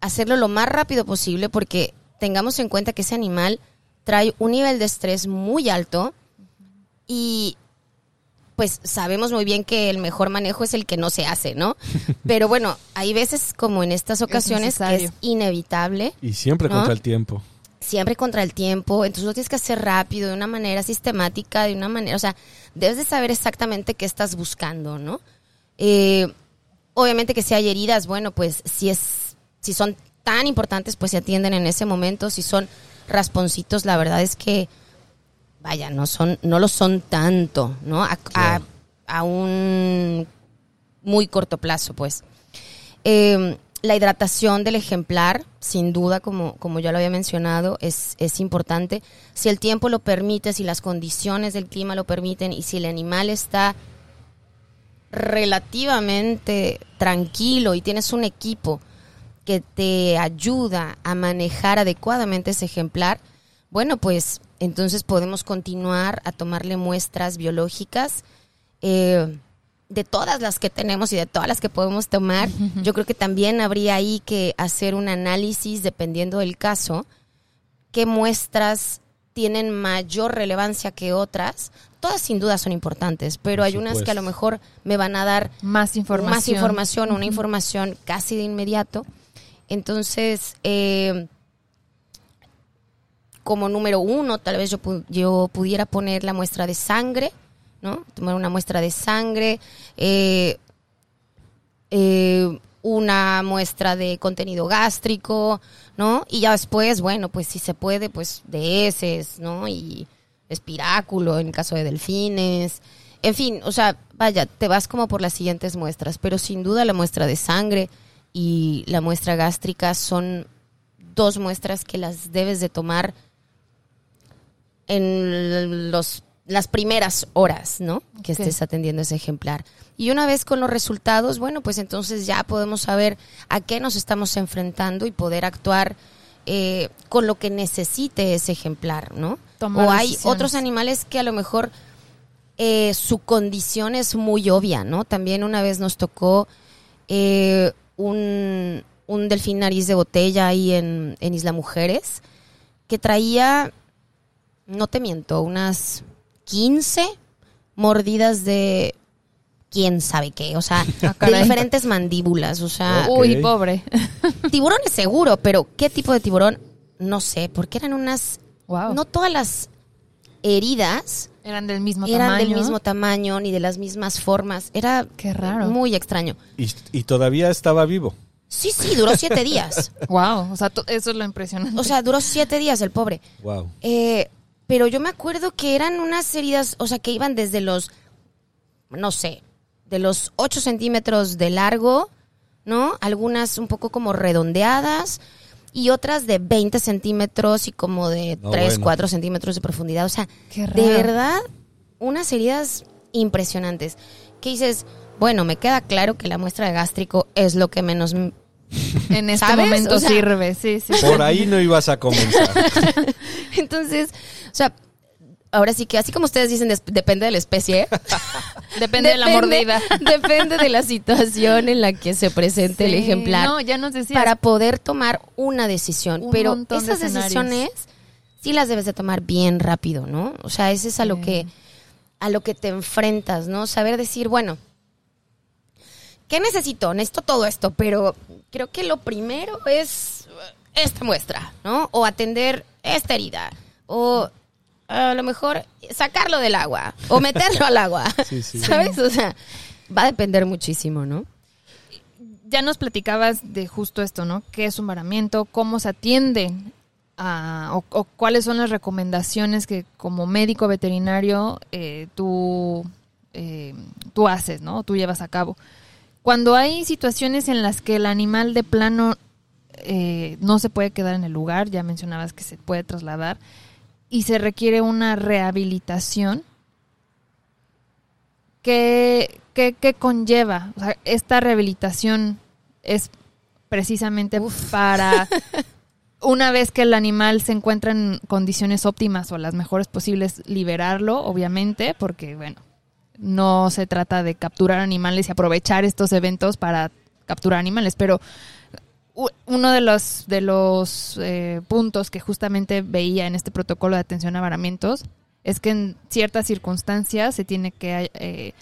hacerlo lo más rápido posible, porque tengamos en cuenta que ese animal trae un nivel de estrés muy alto y pues sabemos muy bien que el mejor manejo es el que no se hace, ¿no? Pero bueno, hay veces como en estas ocasiones que es inevitable, Y siempre ¿No? contra el tiempo. Siempre contra el tiempo, entonces lo tienes que hacer rápido, de una manera sistemática, de una manera, o sea, debes de saber exactamente qué estás buscando, ¿no? Eh, obviamente que si hay heridas, bueno, pues si es, si son tan importantes, pues se atienden en ese momento, si son rasponcitos, la verdad es que vaya, no son, no lo son tanto, ¿no? A, a- a un muy corto plazo, pues. Eh, la hidratación del ejemplar, sin duda, como, como ya lo había mencionado, es, es importante. Si el tiempo lo permite, si las condiciones del clima lo permiten y si el animal está relativamente tranquilo y tienes un equipo que te ayuda a manejar adecuadamente ese ejemplar, bueno, pues entonces podemos continuar a tomarle muestras biológicas eh, de todas las que tenemos y de todas las que podemos tomar. Yo creo que también habría ahí que hacer un análisis, dependiendo del caso, qué muestras tienen mayor relevancia que otras. Todas sin duda son importantes, pero hay unas que a lo mejor me van a dar Más información. más información, una información casi de inmediato. Entonces, eh, como número uno, tal vez yo, pu- yo pudiera poner la muestra de sangre, ¿no? Tomar una muestra de sangre, eh, eh, una muestra de contenido gástrico, ¿no? Y ya después, bueno, pues si se puede, pues de heces, ¿no? Y espiráculo en caso de delfines. En fin, o sea, vaya, te vas como por las siguientes muestras, pero sin duda la muestra de sangre y la muestra gástrica son dos muestras que las debes de tomar en los, las primeras horas, ¿no? Que estés atendiendo ese ejemplar. Y una vez con los resultados, bueno, pues entonces ya podemos saber a qué nos estamos enfrentando y poder actuar eh, con lo que necesite ese ejemplar, ¿no? Tomar o hay decisiones. otros animales que a lo mejor eh, su condición es muy obvia, ¿no? También una vez nos tocó eh, un, un delfín nariz de botella ahí en, en Isla Mujeres que traía, no te miento, unas 15 mordidas de quién sabe qué, o sea, de Ah, caray. diferentes mandíbulas, o sea. Uy, pobre. tiburones seguro, pero ¿qué tipo de tiburón? No sé, porque eran unas, Wow. no todas las heridas Eran del mismo eran tamaño. del mismo tamaño ni de las mismas formas, era Qué raro. muy extraño. Y, y todavía estaba vivo. Sí, sí, duró siete días. Wow, o sea, eso es lo impresionante. O sea, duró siete días el pobre. Wow. Eh, pero yo me acuerdo que eran unas heridas, o sea, que iban desde los, no sé, de los 8 centímetros de largo, ¿no? Algunas un poco como redondeadas y otras de 20 centímetros y como de No, 3, bueno. 4 centímetros de profundidad. O sea, Qué raro. de verdad, unas heridas impresionantes. Que dices, bueno, me queda claro que la muestra de gástrico es lo que menos... en este ¿sabes? momento O sea- sirve, sí, sí. Por ahí no ibas a comenzar. Entonces, o sea, ahora sí que así como ustedes dicen, depende de la especie. Depende de la mordida. Depende de la situación en la que se presente el ejemplar. No, ya nos decías. para poder tomar una decisión. Un Pero de esas decisiones sí las debes de tomar bien rápido, ¿no? O sea, ese es a lo que a lo que te enfrentas, ¿no? Saber decir, bueno, ¿qué necesito? Necesito todo esto, pero creo que lo primero es esta muestra, ¿no? O atender esta herida. O a lo mejor sacarlo del agua. O meterlo al agua. Sí, sí. ¿Sabes? O sea, va a depender muchísimo, ¿no? ya nos platicabas de justo esto, ¿no? ¿Qué es un varamiento? ¿Cómo se atiende? a- o, o cuáles son las recomendaciones que como médico veterinario eh, tú, eh, tú haces, ¿no? Tú llevas a cabo. Cuando hay situaciones en las que el animal de plano eh, no se puede quedar en el lugar, ya mencionabas que se puede trasladar, y se requiere una rehabilitación, ¿qué, qué, qué conlleva? O sea, esta rehabilitación es precisamente para una vez que el animal se encuentra en condiciones óptimas o las mejores posibles, liberarlo, obviamente, porque bueno, no se trata de capturar animales y aprovechar estos eventos para capturar animales, pero uno de los de los eh, puntos que justamente veía en este protocolo de atención a varamientos es que en ciertas circunstancias se tiene que eh,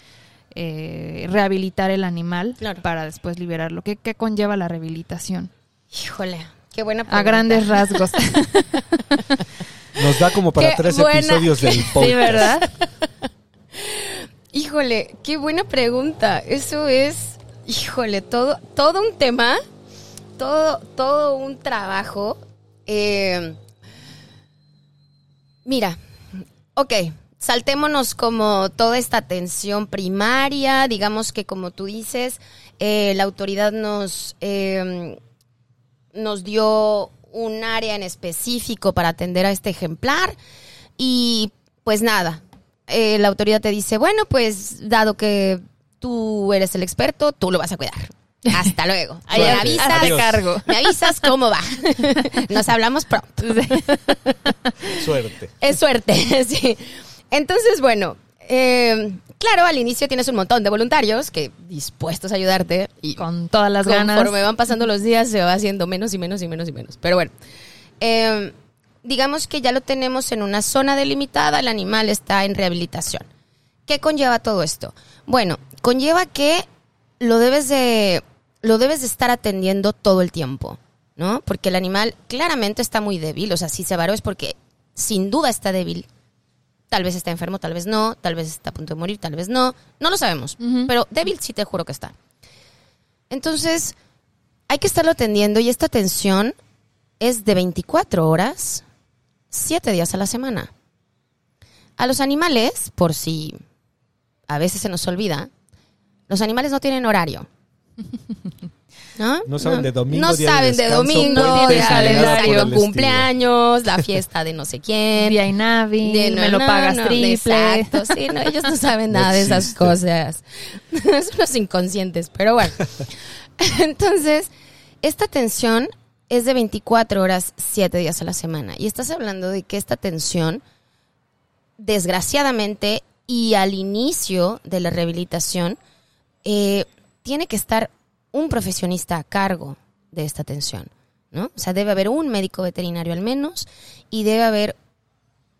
eh, rehabilitar el animal Claro. para después liberarlo. ¿Qué, qué conlleva la rehabilitación? Híjole, qué buena pregunta. A grandes rasgos. Nos da como para Qué tres buena- episodios del podcast. sí, ¿verdad? Híjole, qué buena pregunta. Eso es, híjole, todo, todo un tema, todo, todo un trabajo. Eh, mira, ok, saltémonos como toda esta atención primaria, digamos que como tú dices, eh, la autoridad nos, eh, nos dio un área en específico para atender a este ejemplar y pues nada, eh, la autoridad te dice, bueno, pues dado que tú eres el experto, tú lo vas a cuidar. Hasta luego. Ahí me avisas, cargo. me avisas cómo va. Nos hablamos pronto. Suerte. Es suerte, sí. Entonces, bueno, eh, claro, al inicio tienes un montón de voluntarios que dispuestos a ayudarte y Con todas las conforme ganas. van pasando los días se va haciendo menos y menos y menos y menos. Pero bueno, eh, digamos que ya lo tenemos en una zona delimitada, el animal está en rehabilitación. ¿Qué conlleva todo esto? Bueno, conlleva que lo debes de lo debes de estar atendiendo todo el tiempo, ¿no? Porque el animal claramente está muy débil, o sea, si se varó es porque sin duda está débil. Tal vez está enfermo, tal vez no, tal vez está a punto de morir, tal vez no, no lo sabemos, pero débil sí te juro que está. Entonces, hay que estarlo atendiendo y esta atención es de 24 horas, 7 días a la semana. A los animales, por si a veces se nos olvida, los animales no tienen horario. ¿No? No saben de domingo, No día de saben de descanso, domingo, de cumpleaños, la fiesta de no sé quién. Día Navi, De no, me lo no, pagas no, triple. Exacto, sí, no, ellos no saben No nada de esas cosas. Son los inconscientes, pero bueno. Entonces, esta atención es de 24 horas, 7 días a la semana. Y estás hablando de que esta atención, desgraciadamente, y al inicio de la rehabilitación, eh, tiene que estar un profesionista a cargo de esta atención. ¿no? O sea, debe haber un médico veterinario al menos y debe haber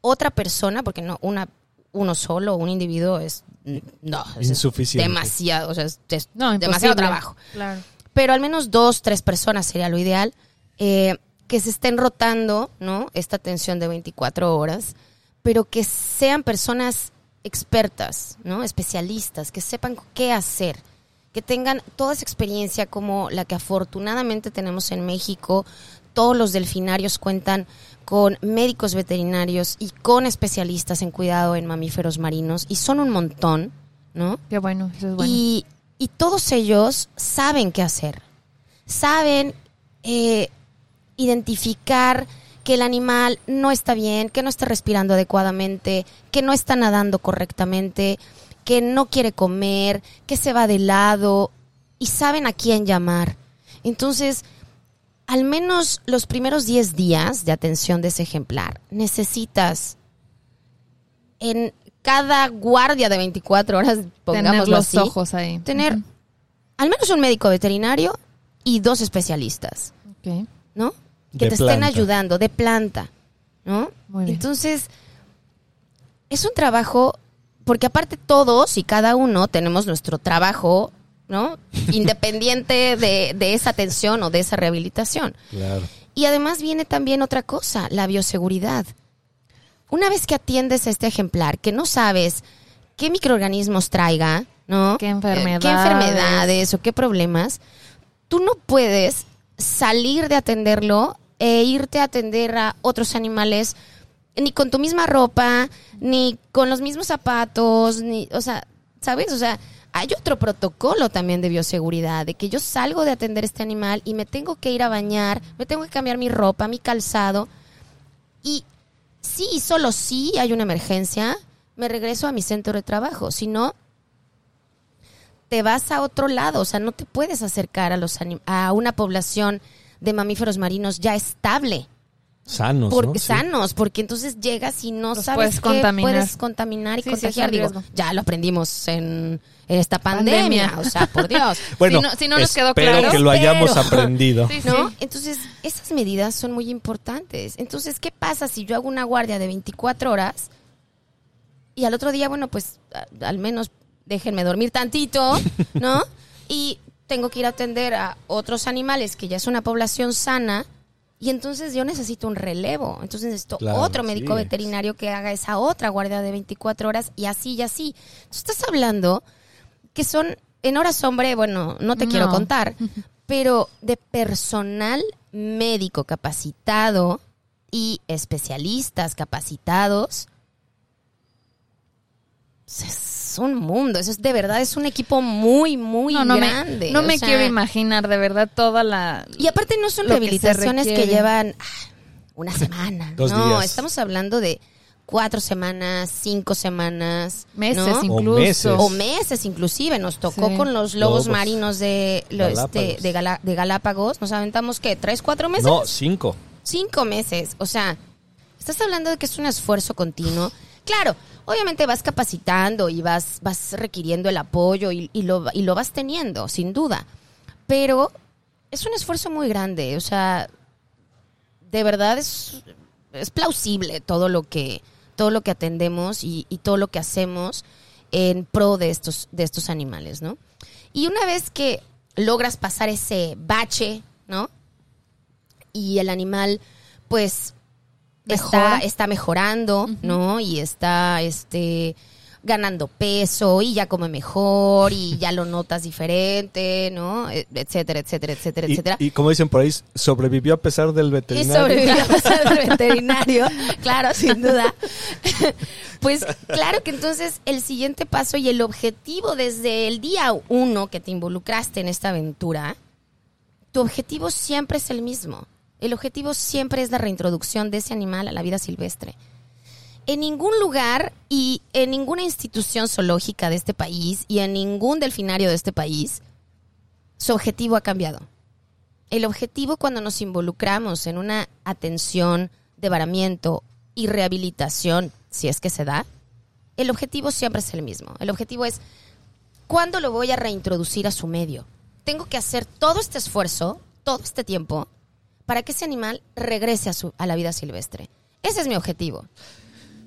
otra persona, porque no, una, uno solo, un individuo es, no, es Insuficiente. demasiado, o sea, es, es No, demasiado trabajo. Claro. Pero al menos dos, tres personas sería lo ideal, eh, que se estén rotando, ¿no? Esta atención de 24 horas, pero que sean personas expertas, ¿no? Especialistas, que sepan qué hacer, que tengan toda esa experiencia como la que afortunadamente tenemos en México. Todos los delfinarios cuentan con médicos veterinarios y con especialistas en cuidado en mamíferos marinos y son un montón, ¿no? Qué bueno, eso es bueno. Y, y todos ellos saben qué hacer. Saben eh, identificar que el animal no está bien, que no está respirando adecuadamente, que no está nadando correctamente, que no quiere comer, que se va de lado y saben a quién llamar. Entonces, al menos los primeros 10 días de atención de ese ejemplar, necesitas en cada guardia de 24 horas, Tener pongámoslo los así, ojos ahí. tener al menos un médico veterinario y dos especialistas, Ok. ¿no? Que De te estén ayudando, de planta, ¿no? Muy bien. Entonces, es un trabajo, porque aparte todos y cada uno tenemos nuestro trabajo, ¿no? Independiente de, de esa atención o de esa rehabilitación. Claro. Y además viene también otra cosa, la bioseguridad. Una vez que atiendes a este ejemplar, que no sabes qué microorganismos traiga, ¿no? Qué Eh, enfermedades. qué enfermedades o qué problemas, tú no puedes salir de atenderlo e irte a atender a otros animales ni con tu misma ropa, ni con los mismos zapatos, ni, o sea, ¿sabes? O sea, hay otro protocolo también de bioseguridad, de que yo salgo de atender este animal y me tengo que ir a bañar, me tengo que cambiar mi ropa, mi calzado, y sí, solo si hay una emergencia, me regreso a mi centro de trabajo, si no, te vas a otro lado, o sea, no te puedes acercar a, los a una población de mamíferos marinos ya estable Sanos, por- ¿no? Sí. sanos, porque entonces llegas y no Los sabes puedes qué contaminar. puedes contaminar y Sí, contagiar. Digo, ya lo aprendimos en, en esta pandemia, Pandemia. o sea, por Dios. Bueno, Si no- si no nos quedó espero claro. que lo hayamos Espero. aprendido. Sí, ¿No? sí. Entonces, esas medidas son muy importantes. Entonces, ¿qué pasa si yo hago una guardia de 24 horas y al otro día, bueno, pues a- al menos déjenme dormir tantito, ¿no? Y tengo que ir a atender a otros animales que ya es una población sana y entonces yo necesito un relevo. Entonces necesito Claro, otro médico sí. veterinario que haga esa otra guardia de 24 horas y así y así. Tú estás hablando que son en horas hombre, bueno, no te quiero contar, pero de personal médico capacitado y especialistas capacitados. Un mundo, eso es de verdad, es un equipo muy, muy no, no grande. Me, no o me sea, quiero imaginar de verdad toda la... Y aparte no son que rehabilitaciones que, llevan ah, una semana. Dos no, días. estamos hablando de cuatro semanas, cinco semanas. Meses ¿no? incluso. meses. O meses inclusive. Nos tocó Sí. con los lobos, Lobos. marinos de, lo- este, Galápagos. de, Gala- de Galápagos. Nos aventamos, ¿qué? ¿Tres, cuatro meses? No, cinco. Cinco meses. O sea, estás hablando de que es un esfuerzo continuo. Claro, obviamente vas capacitando y vas, vas requiriendo el apoyo y, lo, y lo vas teniendo, sin duda. Pero es un esfuerzo muy grande. O sea, de verdad es, es plausible todo lo que, todo lo que atendemos y, y todo lo que hacemos en pro de estos, de estos animales, ¿no? Y una vez que logras pasar ese bache, ¿no? Y el animal, pues, Mejora. está, está mejorando, ¿no? Y está, este, ganando peso y ya come mejor y ya lo notas diferente, ¿no? E- Etcétera, etcétera, etcétera, Y, etcétera. y como dicen por ahí, sobrevivió a pesar del Y veterinario. sobrevivió a pasar al veterinario, claro, sin duda. Pues claro que entonces el siguiente paso y el objetivo desde el día uno que te involucraste en esta aventura, tu objetivo siempre es el mismo. El objetivo siempre es la reintroducción de ese animal a la vida silvestre. En ningún lugar y en ninguna institución zoológica de este país y en ningún delfinario de este país, su objetivo ha cambiado. El objetivo cuando nos involucramos en una atención de varamiento y rehabilitación, si es que se da, el objetivo siempre es el mismo. El objetivo es, ¿cuándo lo voy a reintroducir a su medio? Tengo que hacer todo este esfuerzo, todo este tiempo, para que ese animal regrese a, su, a la vida silvestre. Ese es mi objetivo.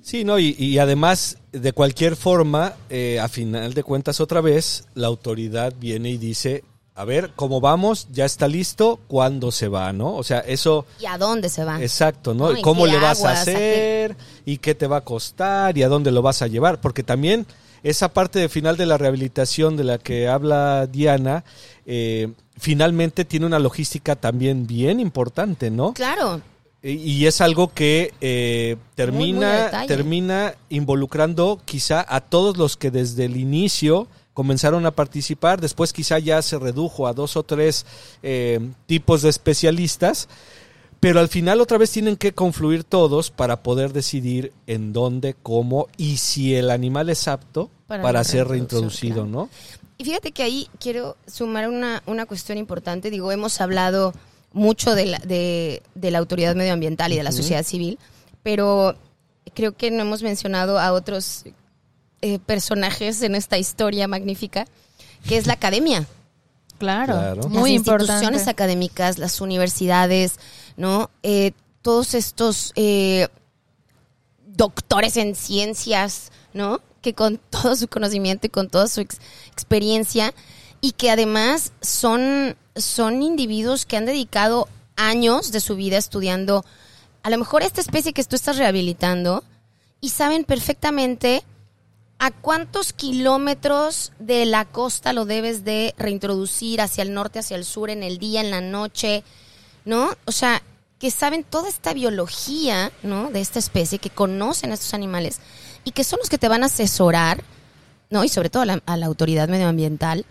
Sí, no, y, y además, de cualquier forma, eh, a final de cuentas, otra vez, la autoridad viene y dice, a ver, ¿cómo vamos? ¿Ya está listo? ¿Cuándo se va? ¿No? O sea, eso... ¿Y a dónde se va? Exacto, ¿no? No, ¿en ¿Cómo le vas aguas? a hacer? ¿Y qué te va a costar? ¿Y a dónde lo vas a llevar? Porque también esa parte de final de la rehabilitación de la que habla Diana, eh, finalmente tiene una logística también bien importante, ¿no? Claro. Y y es algo que eh, Muy, muy a termina, termina involucrando quizá a todos los que desde el inicio comenzaron a participar, después quizá ya se redujo a dos o tres eh, tipos de especialistas, pero al final otra vez tienen que confluir todos para poder decidir en dónde, cómo y si el animal es apto Para ser reintroducido, claro. ¿no? Y fíjate que ahí quiero sumar una, una cuestión importante. Digo, hemos hablado mucho de la, de, de la autoridad medioambiental y de la sociedad civil, pero creo que no hemos mencionado a otros eh, personajes en esta historia magnífica, que es la academia. Claro, Claro. muy las importante. instituciones académicas, las universidades, ¿no? Eh, todos estos eh, doctores en ciencias, ¿no? Que con todo su conocimiento y con toda su ex- experiencia y que además son, son individuos que han dedicado años de su vida estudiando a lo mejor esta especie que tú estás rehabilitando y saben perfectamente a cuántos kilómetros de la costa lo debes de reintroducir hacia el norte, hacia el sur, en el día, en la noche, ¿no? O sea, que saben toda esta biología, ¿no? De esta especie, que conocen a estos animales y que son los que te van a asesorar, ¿no? Y sobre todo a la, a la autoridad medioambiental,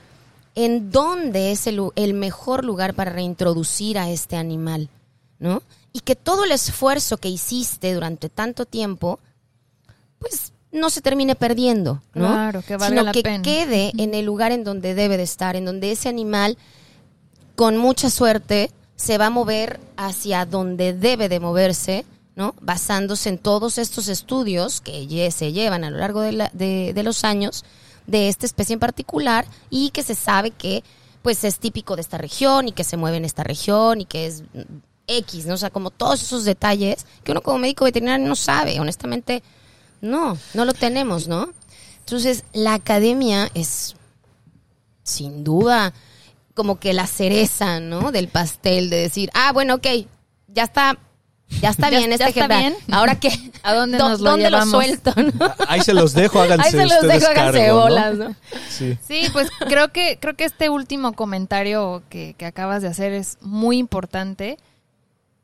en dónde es el, mejor lugar para reintroducir a este animal, ¿no? Y que todo el esfuerzo que hiciste durante tanto tiempo, pues no se termine perdiendo, ¿no? Claro, que valga Sino la que pena. quede en el lugar en donde debe de estar, en donde ese animal, con mucha suerte, se va a mover hacia donde debe de moverse, ¿no? Basándose en todos estos estudios que se llevan a lo largo de, la- de- de los años de esta especie en particular y que se sabe que pues es típico de esta región y que se mueve en esta región y que es X, ¿no? O sea, como todos esos detalles que uno como médico veterinario no sabe, honestamente, no, no lo tenemos, ¿no? Entonces, la academia es sin duda como que la cereza, ¿no? Del pastel de decir, ah, bueno, ok, ya está, ya está Ya- bien ya este está ejemplar. bien. Ahora qué, ¿A dónde ¿Dó- nos lo ¿dónde llevamos? lo suelto? no? Ahí se los dejo, háganse Ahí se los dejo, háganse cargo, ¿no? bolas, ¿no? Sí. Sí, pues creo que creo que este último comentario que, que acabas de hacer es muy importante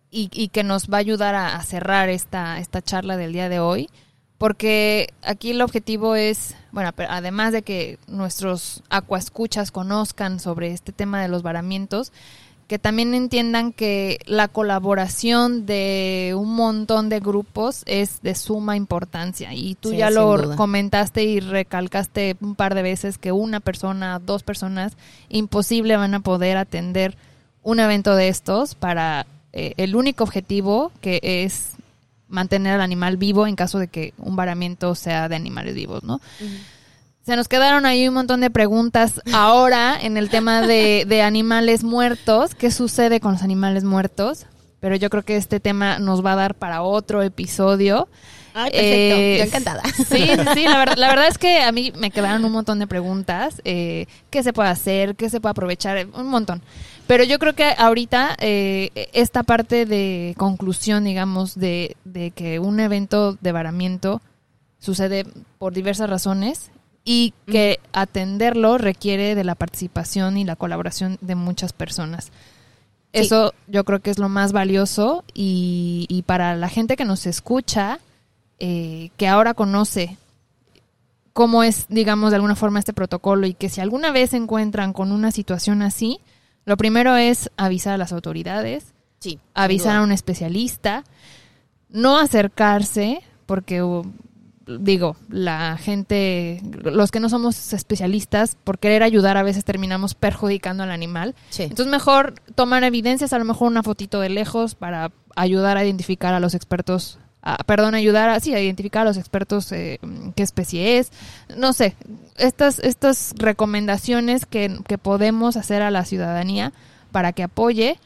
y, y que nos va a ayudar a, a cerrar esta, esta charla del día de hoy, porque aquí el objetivo es, bueno, pero además de que nuestros acuascuchas conozcan sobre este tema de los varamientos, que también entiendan que la colaboración de un montón de grupos es de suma importancia y tú Sí, ya lo duda. comentaste y recalcaste un par de veces que una persona, dos personas, imposible van a poder atender un evento de estos para eh, el único objetivo que es mantener al animal vivo en caso de que un varamiento sea de animales vivos, ¿no? Se nos quedaron ahí un montón de preguntas ahora en el tema de, de animales muertos. ¿Qué sucede con los animales muertos? Pero yo creo que este tema nos va a dar para otro episodio. Ay, perfecto. Eh, Yo encantada. Sí, sí, sí, la, verdad, la verdad es que a mí me quedaron un montón de preguntas. Eh, ¿Qué se puede hacer? ¿Qué se puede aprovechar? Un montón. Pero yo creo que ahorita eh, esta parte de conclusión, digamos, de, de que un evento de varamiento sucede por diversas razones y que atenderlo requiere de la participación y la colaboración de muchas personas. Sí. Eso yo creo que es lo más valioso y, y para la gente que nos escucha, eh, que ahora conoce cómo es, digamos, de alguna forma este protocolo y que si alguna vez se encuentran con una situación así, lo primero es avisar a las autoridades, Sí. avisar duda. a un especialista, no acercarse, porque uh, digo, la gente, los que no somos especialistas, por querer ayudar a veces terminamos perjudicando al animal. Sí. Entonces mejor tomar evidencias, a lo mejor una fotito de lejos para ayudar a identificar a los expertos, a- perdón, ayudar a, sí, a identificar a los expertos eh, qué especie es, no sé, estas, estas recomendaciones que, que podemos hacer a la ciudadanía para que apoye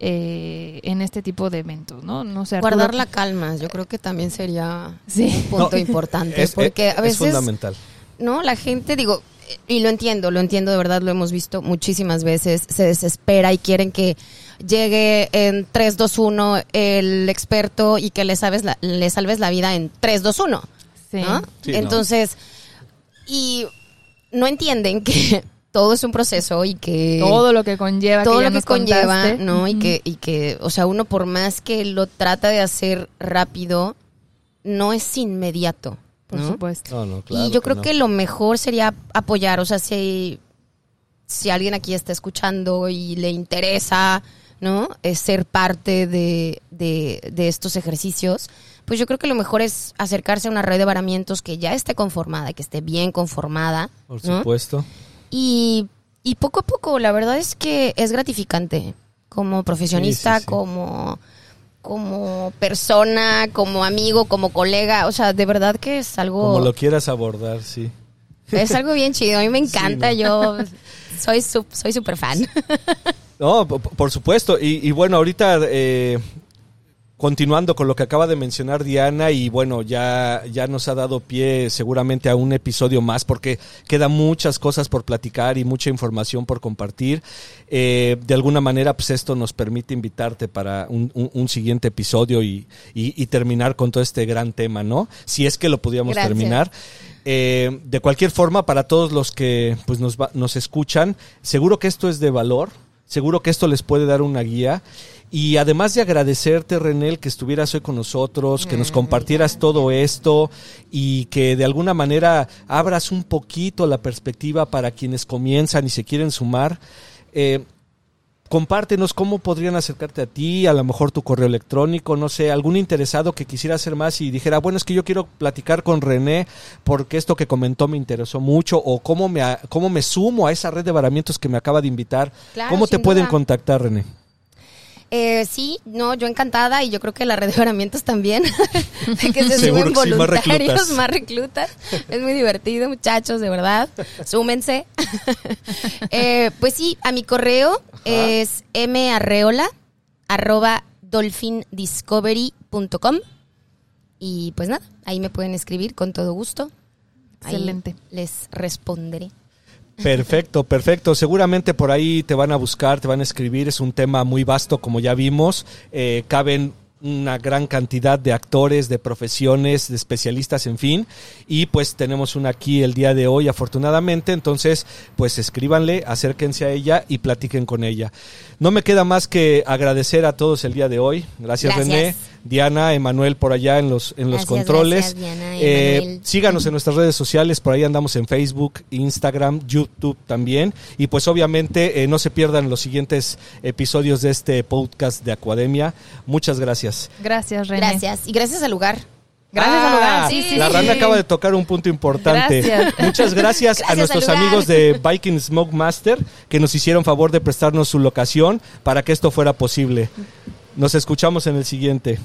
eh, en este tipo de eventos, ¿no? No sé, Arturo, Guardar la calma, yo creo que también sería Sí. un punto No, importante. Es, porque es- a es veces fundamental. ¿no? La gente, digo, y lo entiendo, lo entiendo de verdad, lo hemos visto muchísimas veces, se desespera y quieren que llegue en 3, 2, 1 el experto y que le, sabes la- le salves la vida en 3, 2, 1. Sí. ¿no? Sí, no. Entonces, y no entienden que todo es un proceso y que todo lo que conlleva todo que lo que conlleva, contaste. ¿no? Y que y que, o sea, uno por más que lo trata de hacer rápido, no es inmediato, por ¿no? supuesto. No, no, claro y yo creo no. que lo mejor sería apoyar, o sea, si, si alguien aquí está escuchando y le interesa, ¿no? Es ser parte de, de, de estos ejercicios, pues yo creo que lo mejor es acercarse a una red de varamientos que ya esté conformada, que esté bien conformada, Por ¿no? supuesto. Y, y poco a poco, la verdad es que es gratificante como profesionista, Sí, sí, sí. como como persona, como amigo, como colega, o sea, de verdad que es algo Como lo quieras abordar, sí. es algo bien chido, a mí me encanta, ¿no? yo soy su- soy súper fan. No, por supuesto. Y, y bueno, ahorita eh, continuando con lo que acaba de mencionar Diana y bueno, ya, ya nos ha dado pie seguramente a un episodio más porque quedan muchas cosas por platicar y mucha información por compartir. Eh, de alguna manera, pues esto nos permite invitarte para un, un- un siguiente episodio y, y- y terminar con todo este gran tema, ¿no? Si es que lo pudiéramos terminar. Eh, de cualquier forma, para todos los que pues, nos, va- nos escuchan, seguro que esto es de valor, seguro que esto les puede dar una guía. Y además de agradecerte, Renel, que estuvieras hoy con nosotros, que nos compartieras todo esto y que de alguna manera abras un poquito la perspectiva para quienes comienzan y se quieren sumar. Eh, compártenos cómo podrían acercarte a ti, a lo mejor tu correo electrónico, no sé, algún interesado que quisiera hacer más y dijera, bueno, es que yo quiero platicar con René porque esto que comentó me interesó mucho o cómo me, cómo me sumo a esa red de varamientos que me acaba de invitar. Claro, ¿Cómo te pueden contactar, René? Eh, sí, no, yo encantada y yo creo que la red de varamientos también, de que se Seguro suben que sí, más voluntarios, reclutas. más reclutas. Es muy divertido, muchachos, de verdad. Súmense. Eh, pues sí, a mi correo es marreola arroba dolphindiscovery.com y pues nada, ahí me pueden escribir con todo gusto. Ahí Excelente. les responderé. Perfecto, perfecto. Seguramente por ahí te van a buscar, te van a escribir. Es un tema muy vasto, como ya vimos. Eh, caben una gran cantidad de actores, de profesiones, de especialistas, en fin. Y pues tenemos una aquí el día de hoy, afortunadamente. Entonces, pues escríbanle, acérquense a ella y platiquen con ella. No me queda más que agradecer a todos el día de hoy. Gracias, Gracias. René. Diana, Emanuel por allá en los, en los Gracias, controles. gracias, Diana, Eh, síganos en nuestras redes sociales, por ahí andamos en Facebook, Instagram, YouTube también. Y pues obviamente eh, no se pierdan los siguientes episodios de este podcast de Academia. Muchas gracias. Gracias, René. Gracias. Y gracias al lugar. Gracias Ah, al lugar. Sí, sí, La sí. rana acaba de tocar un punto importante. Gracias. Muchas gracias, a Gracias nuestros al lugar. amigos de Viking Smoke Master que nos hicieron favor de prestarnos su locación para que esto fuera posible. Nos escuchamos en el siguiente.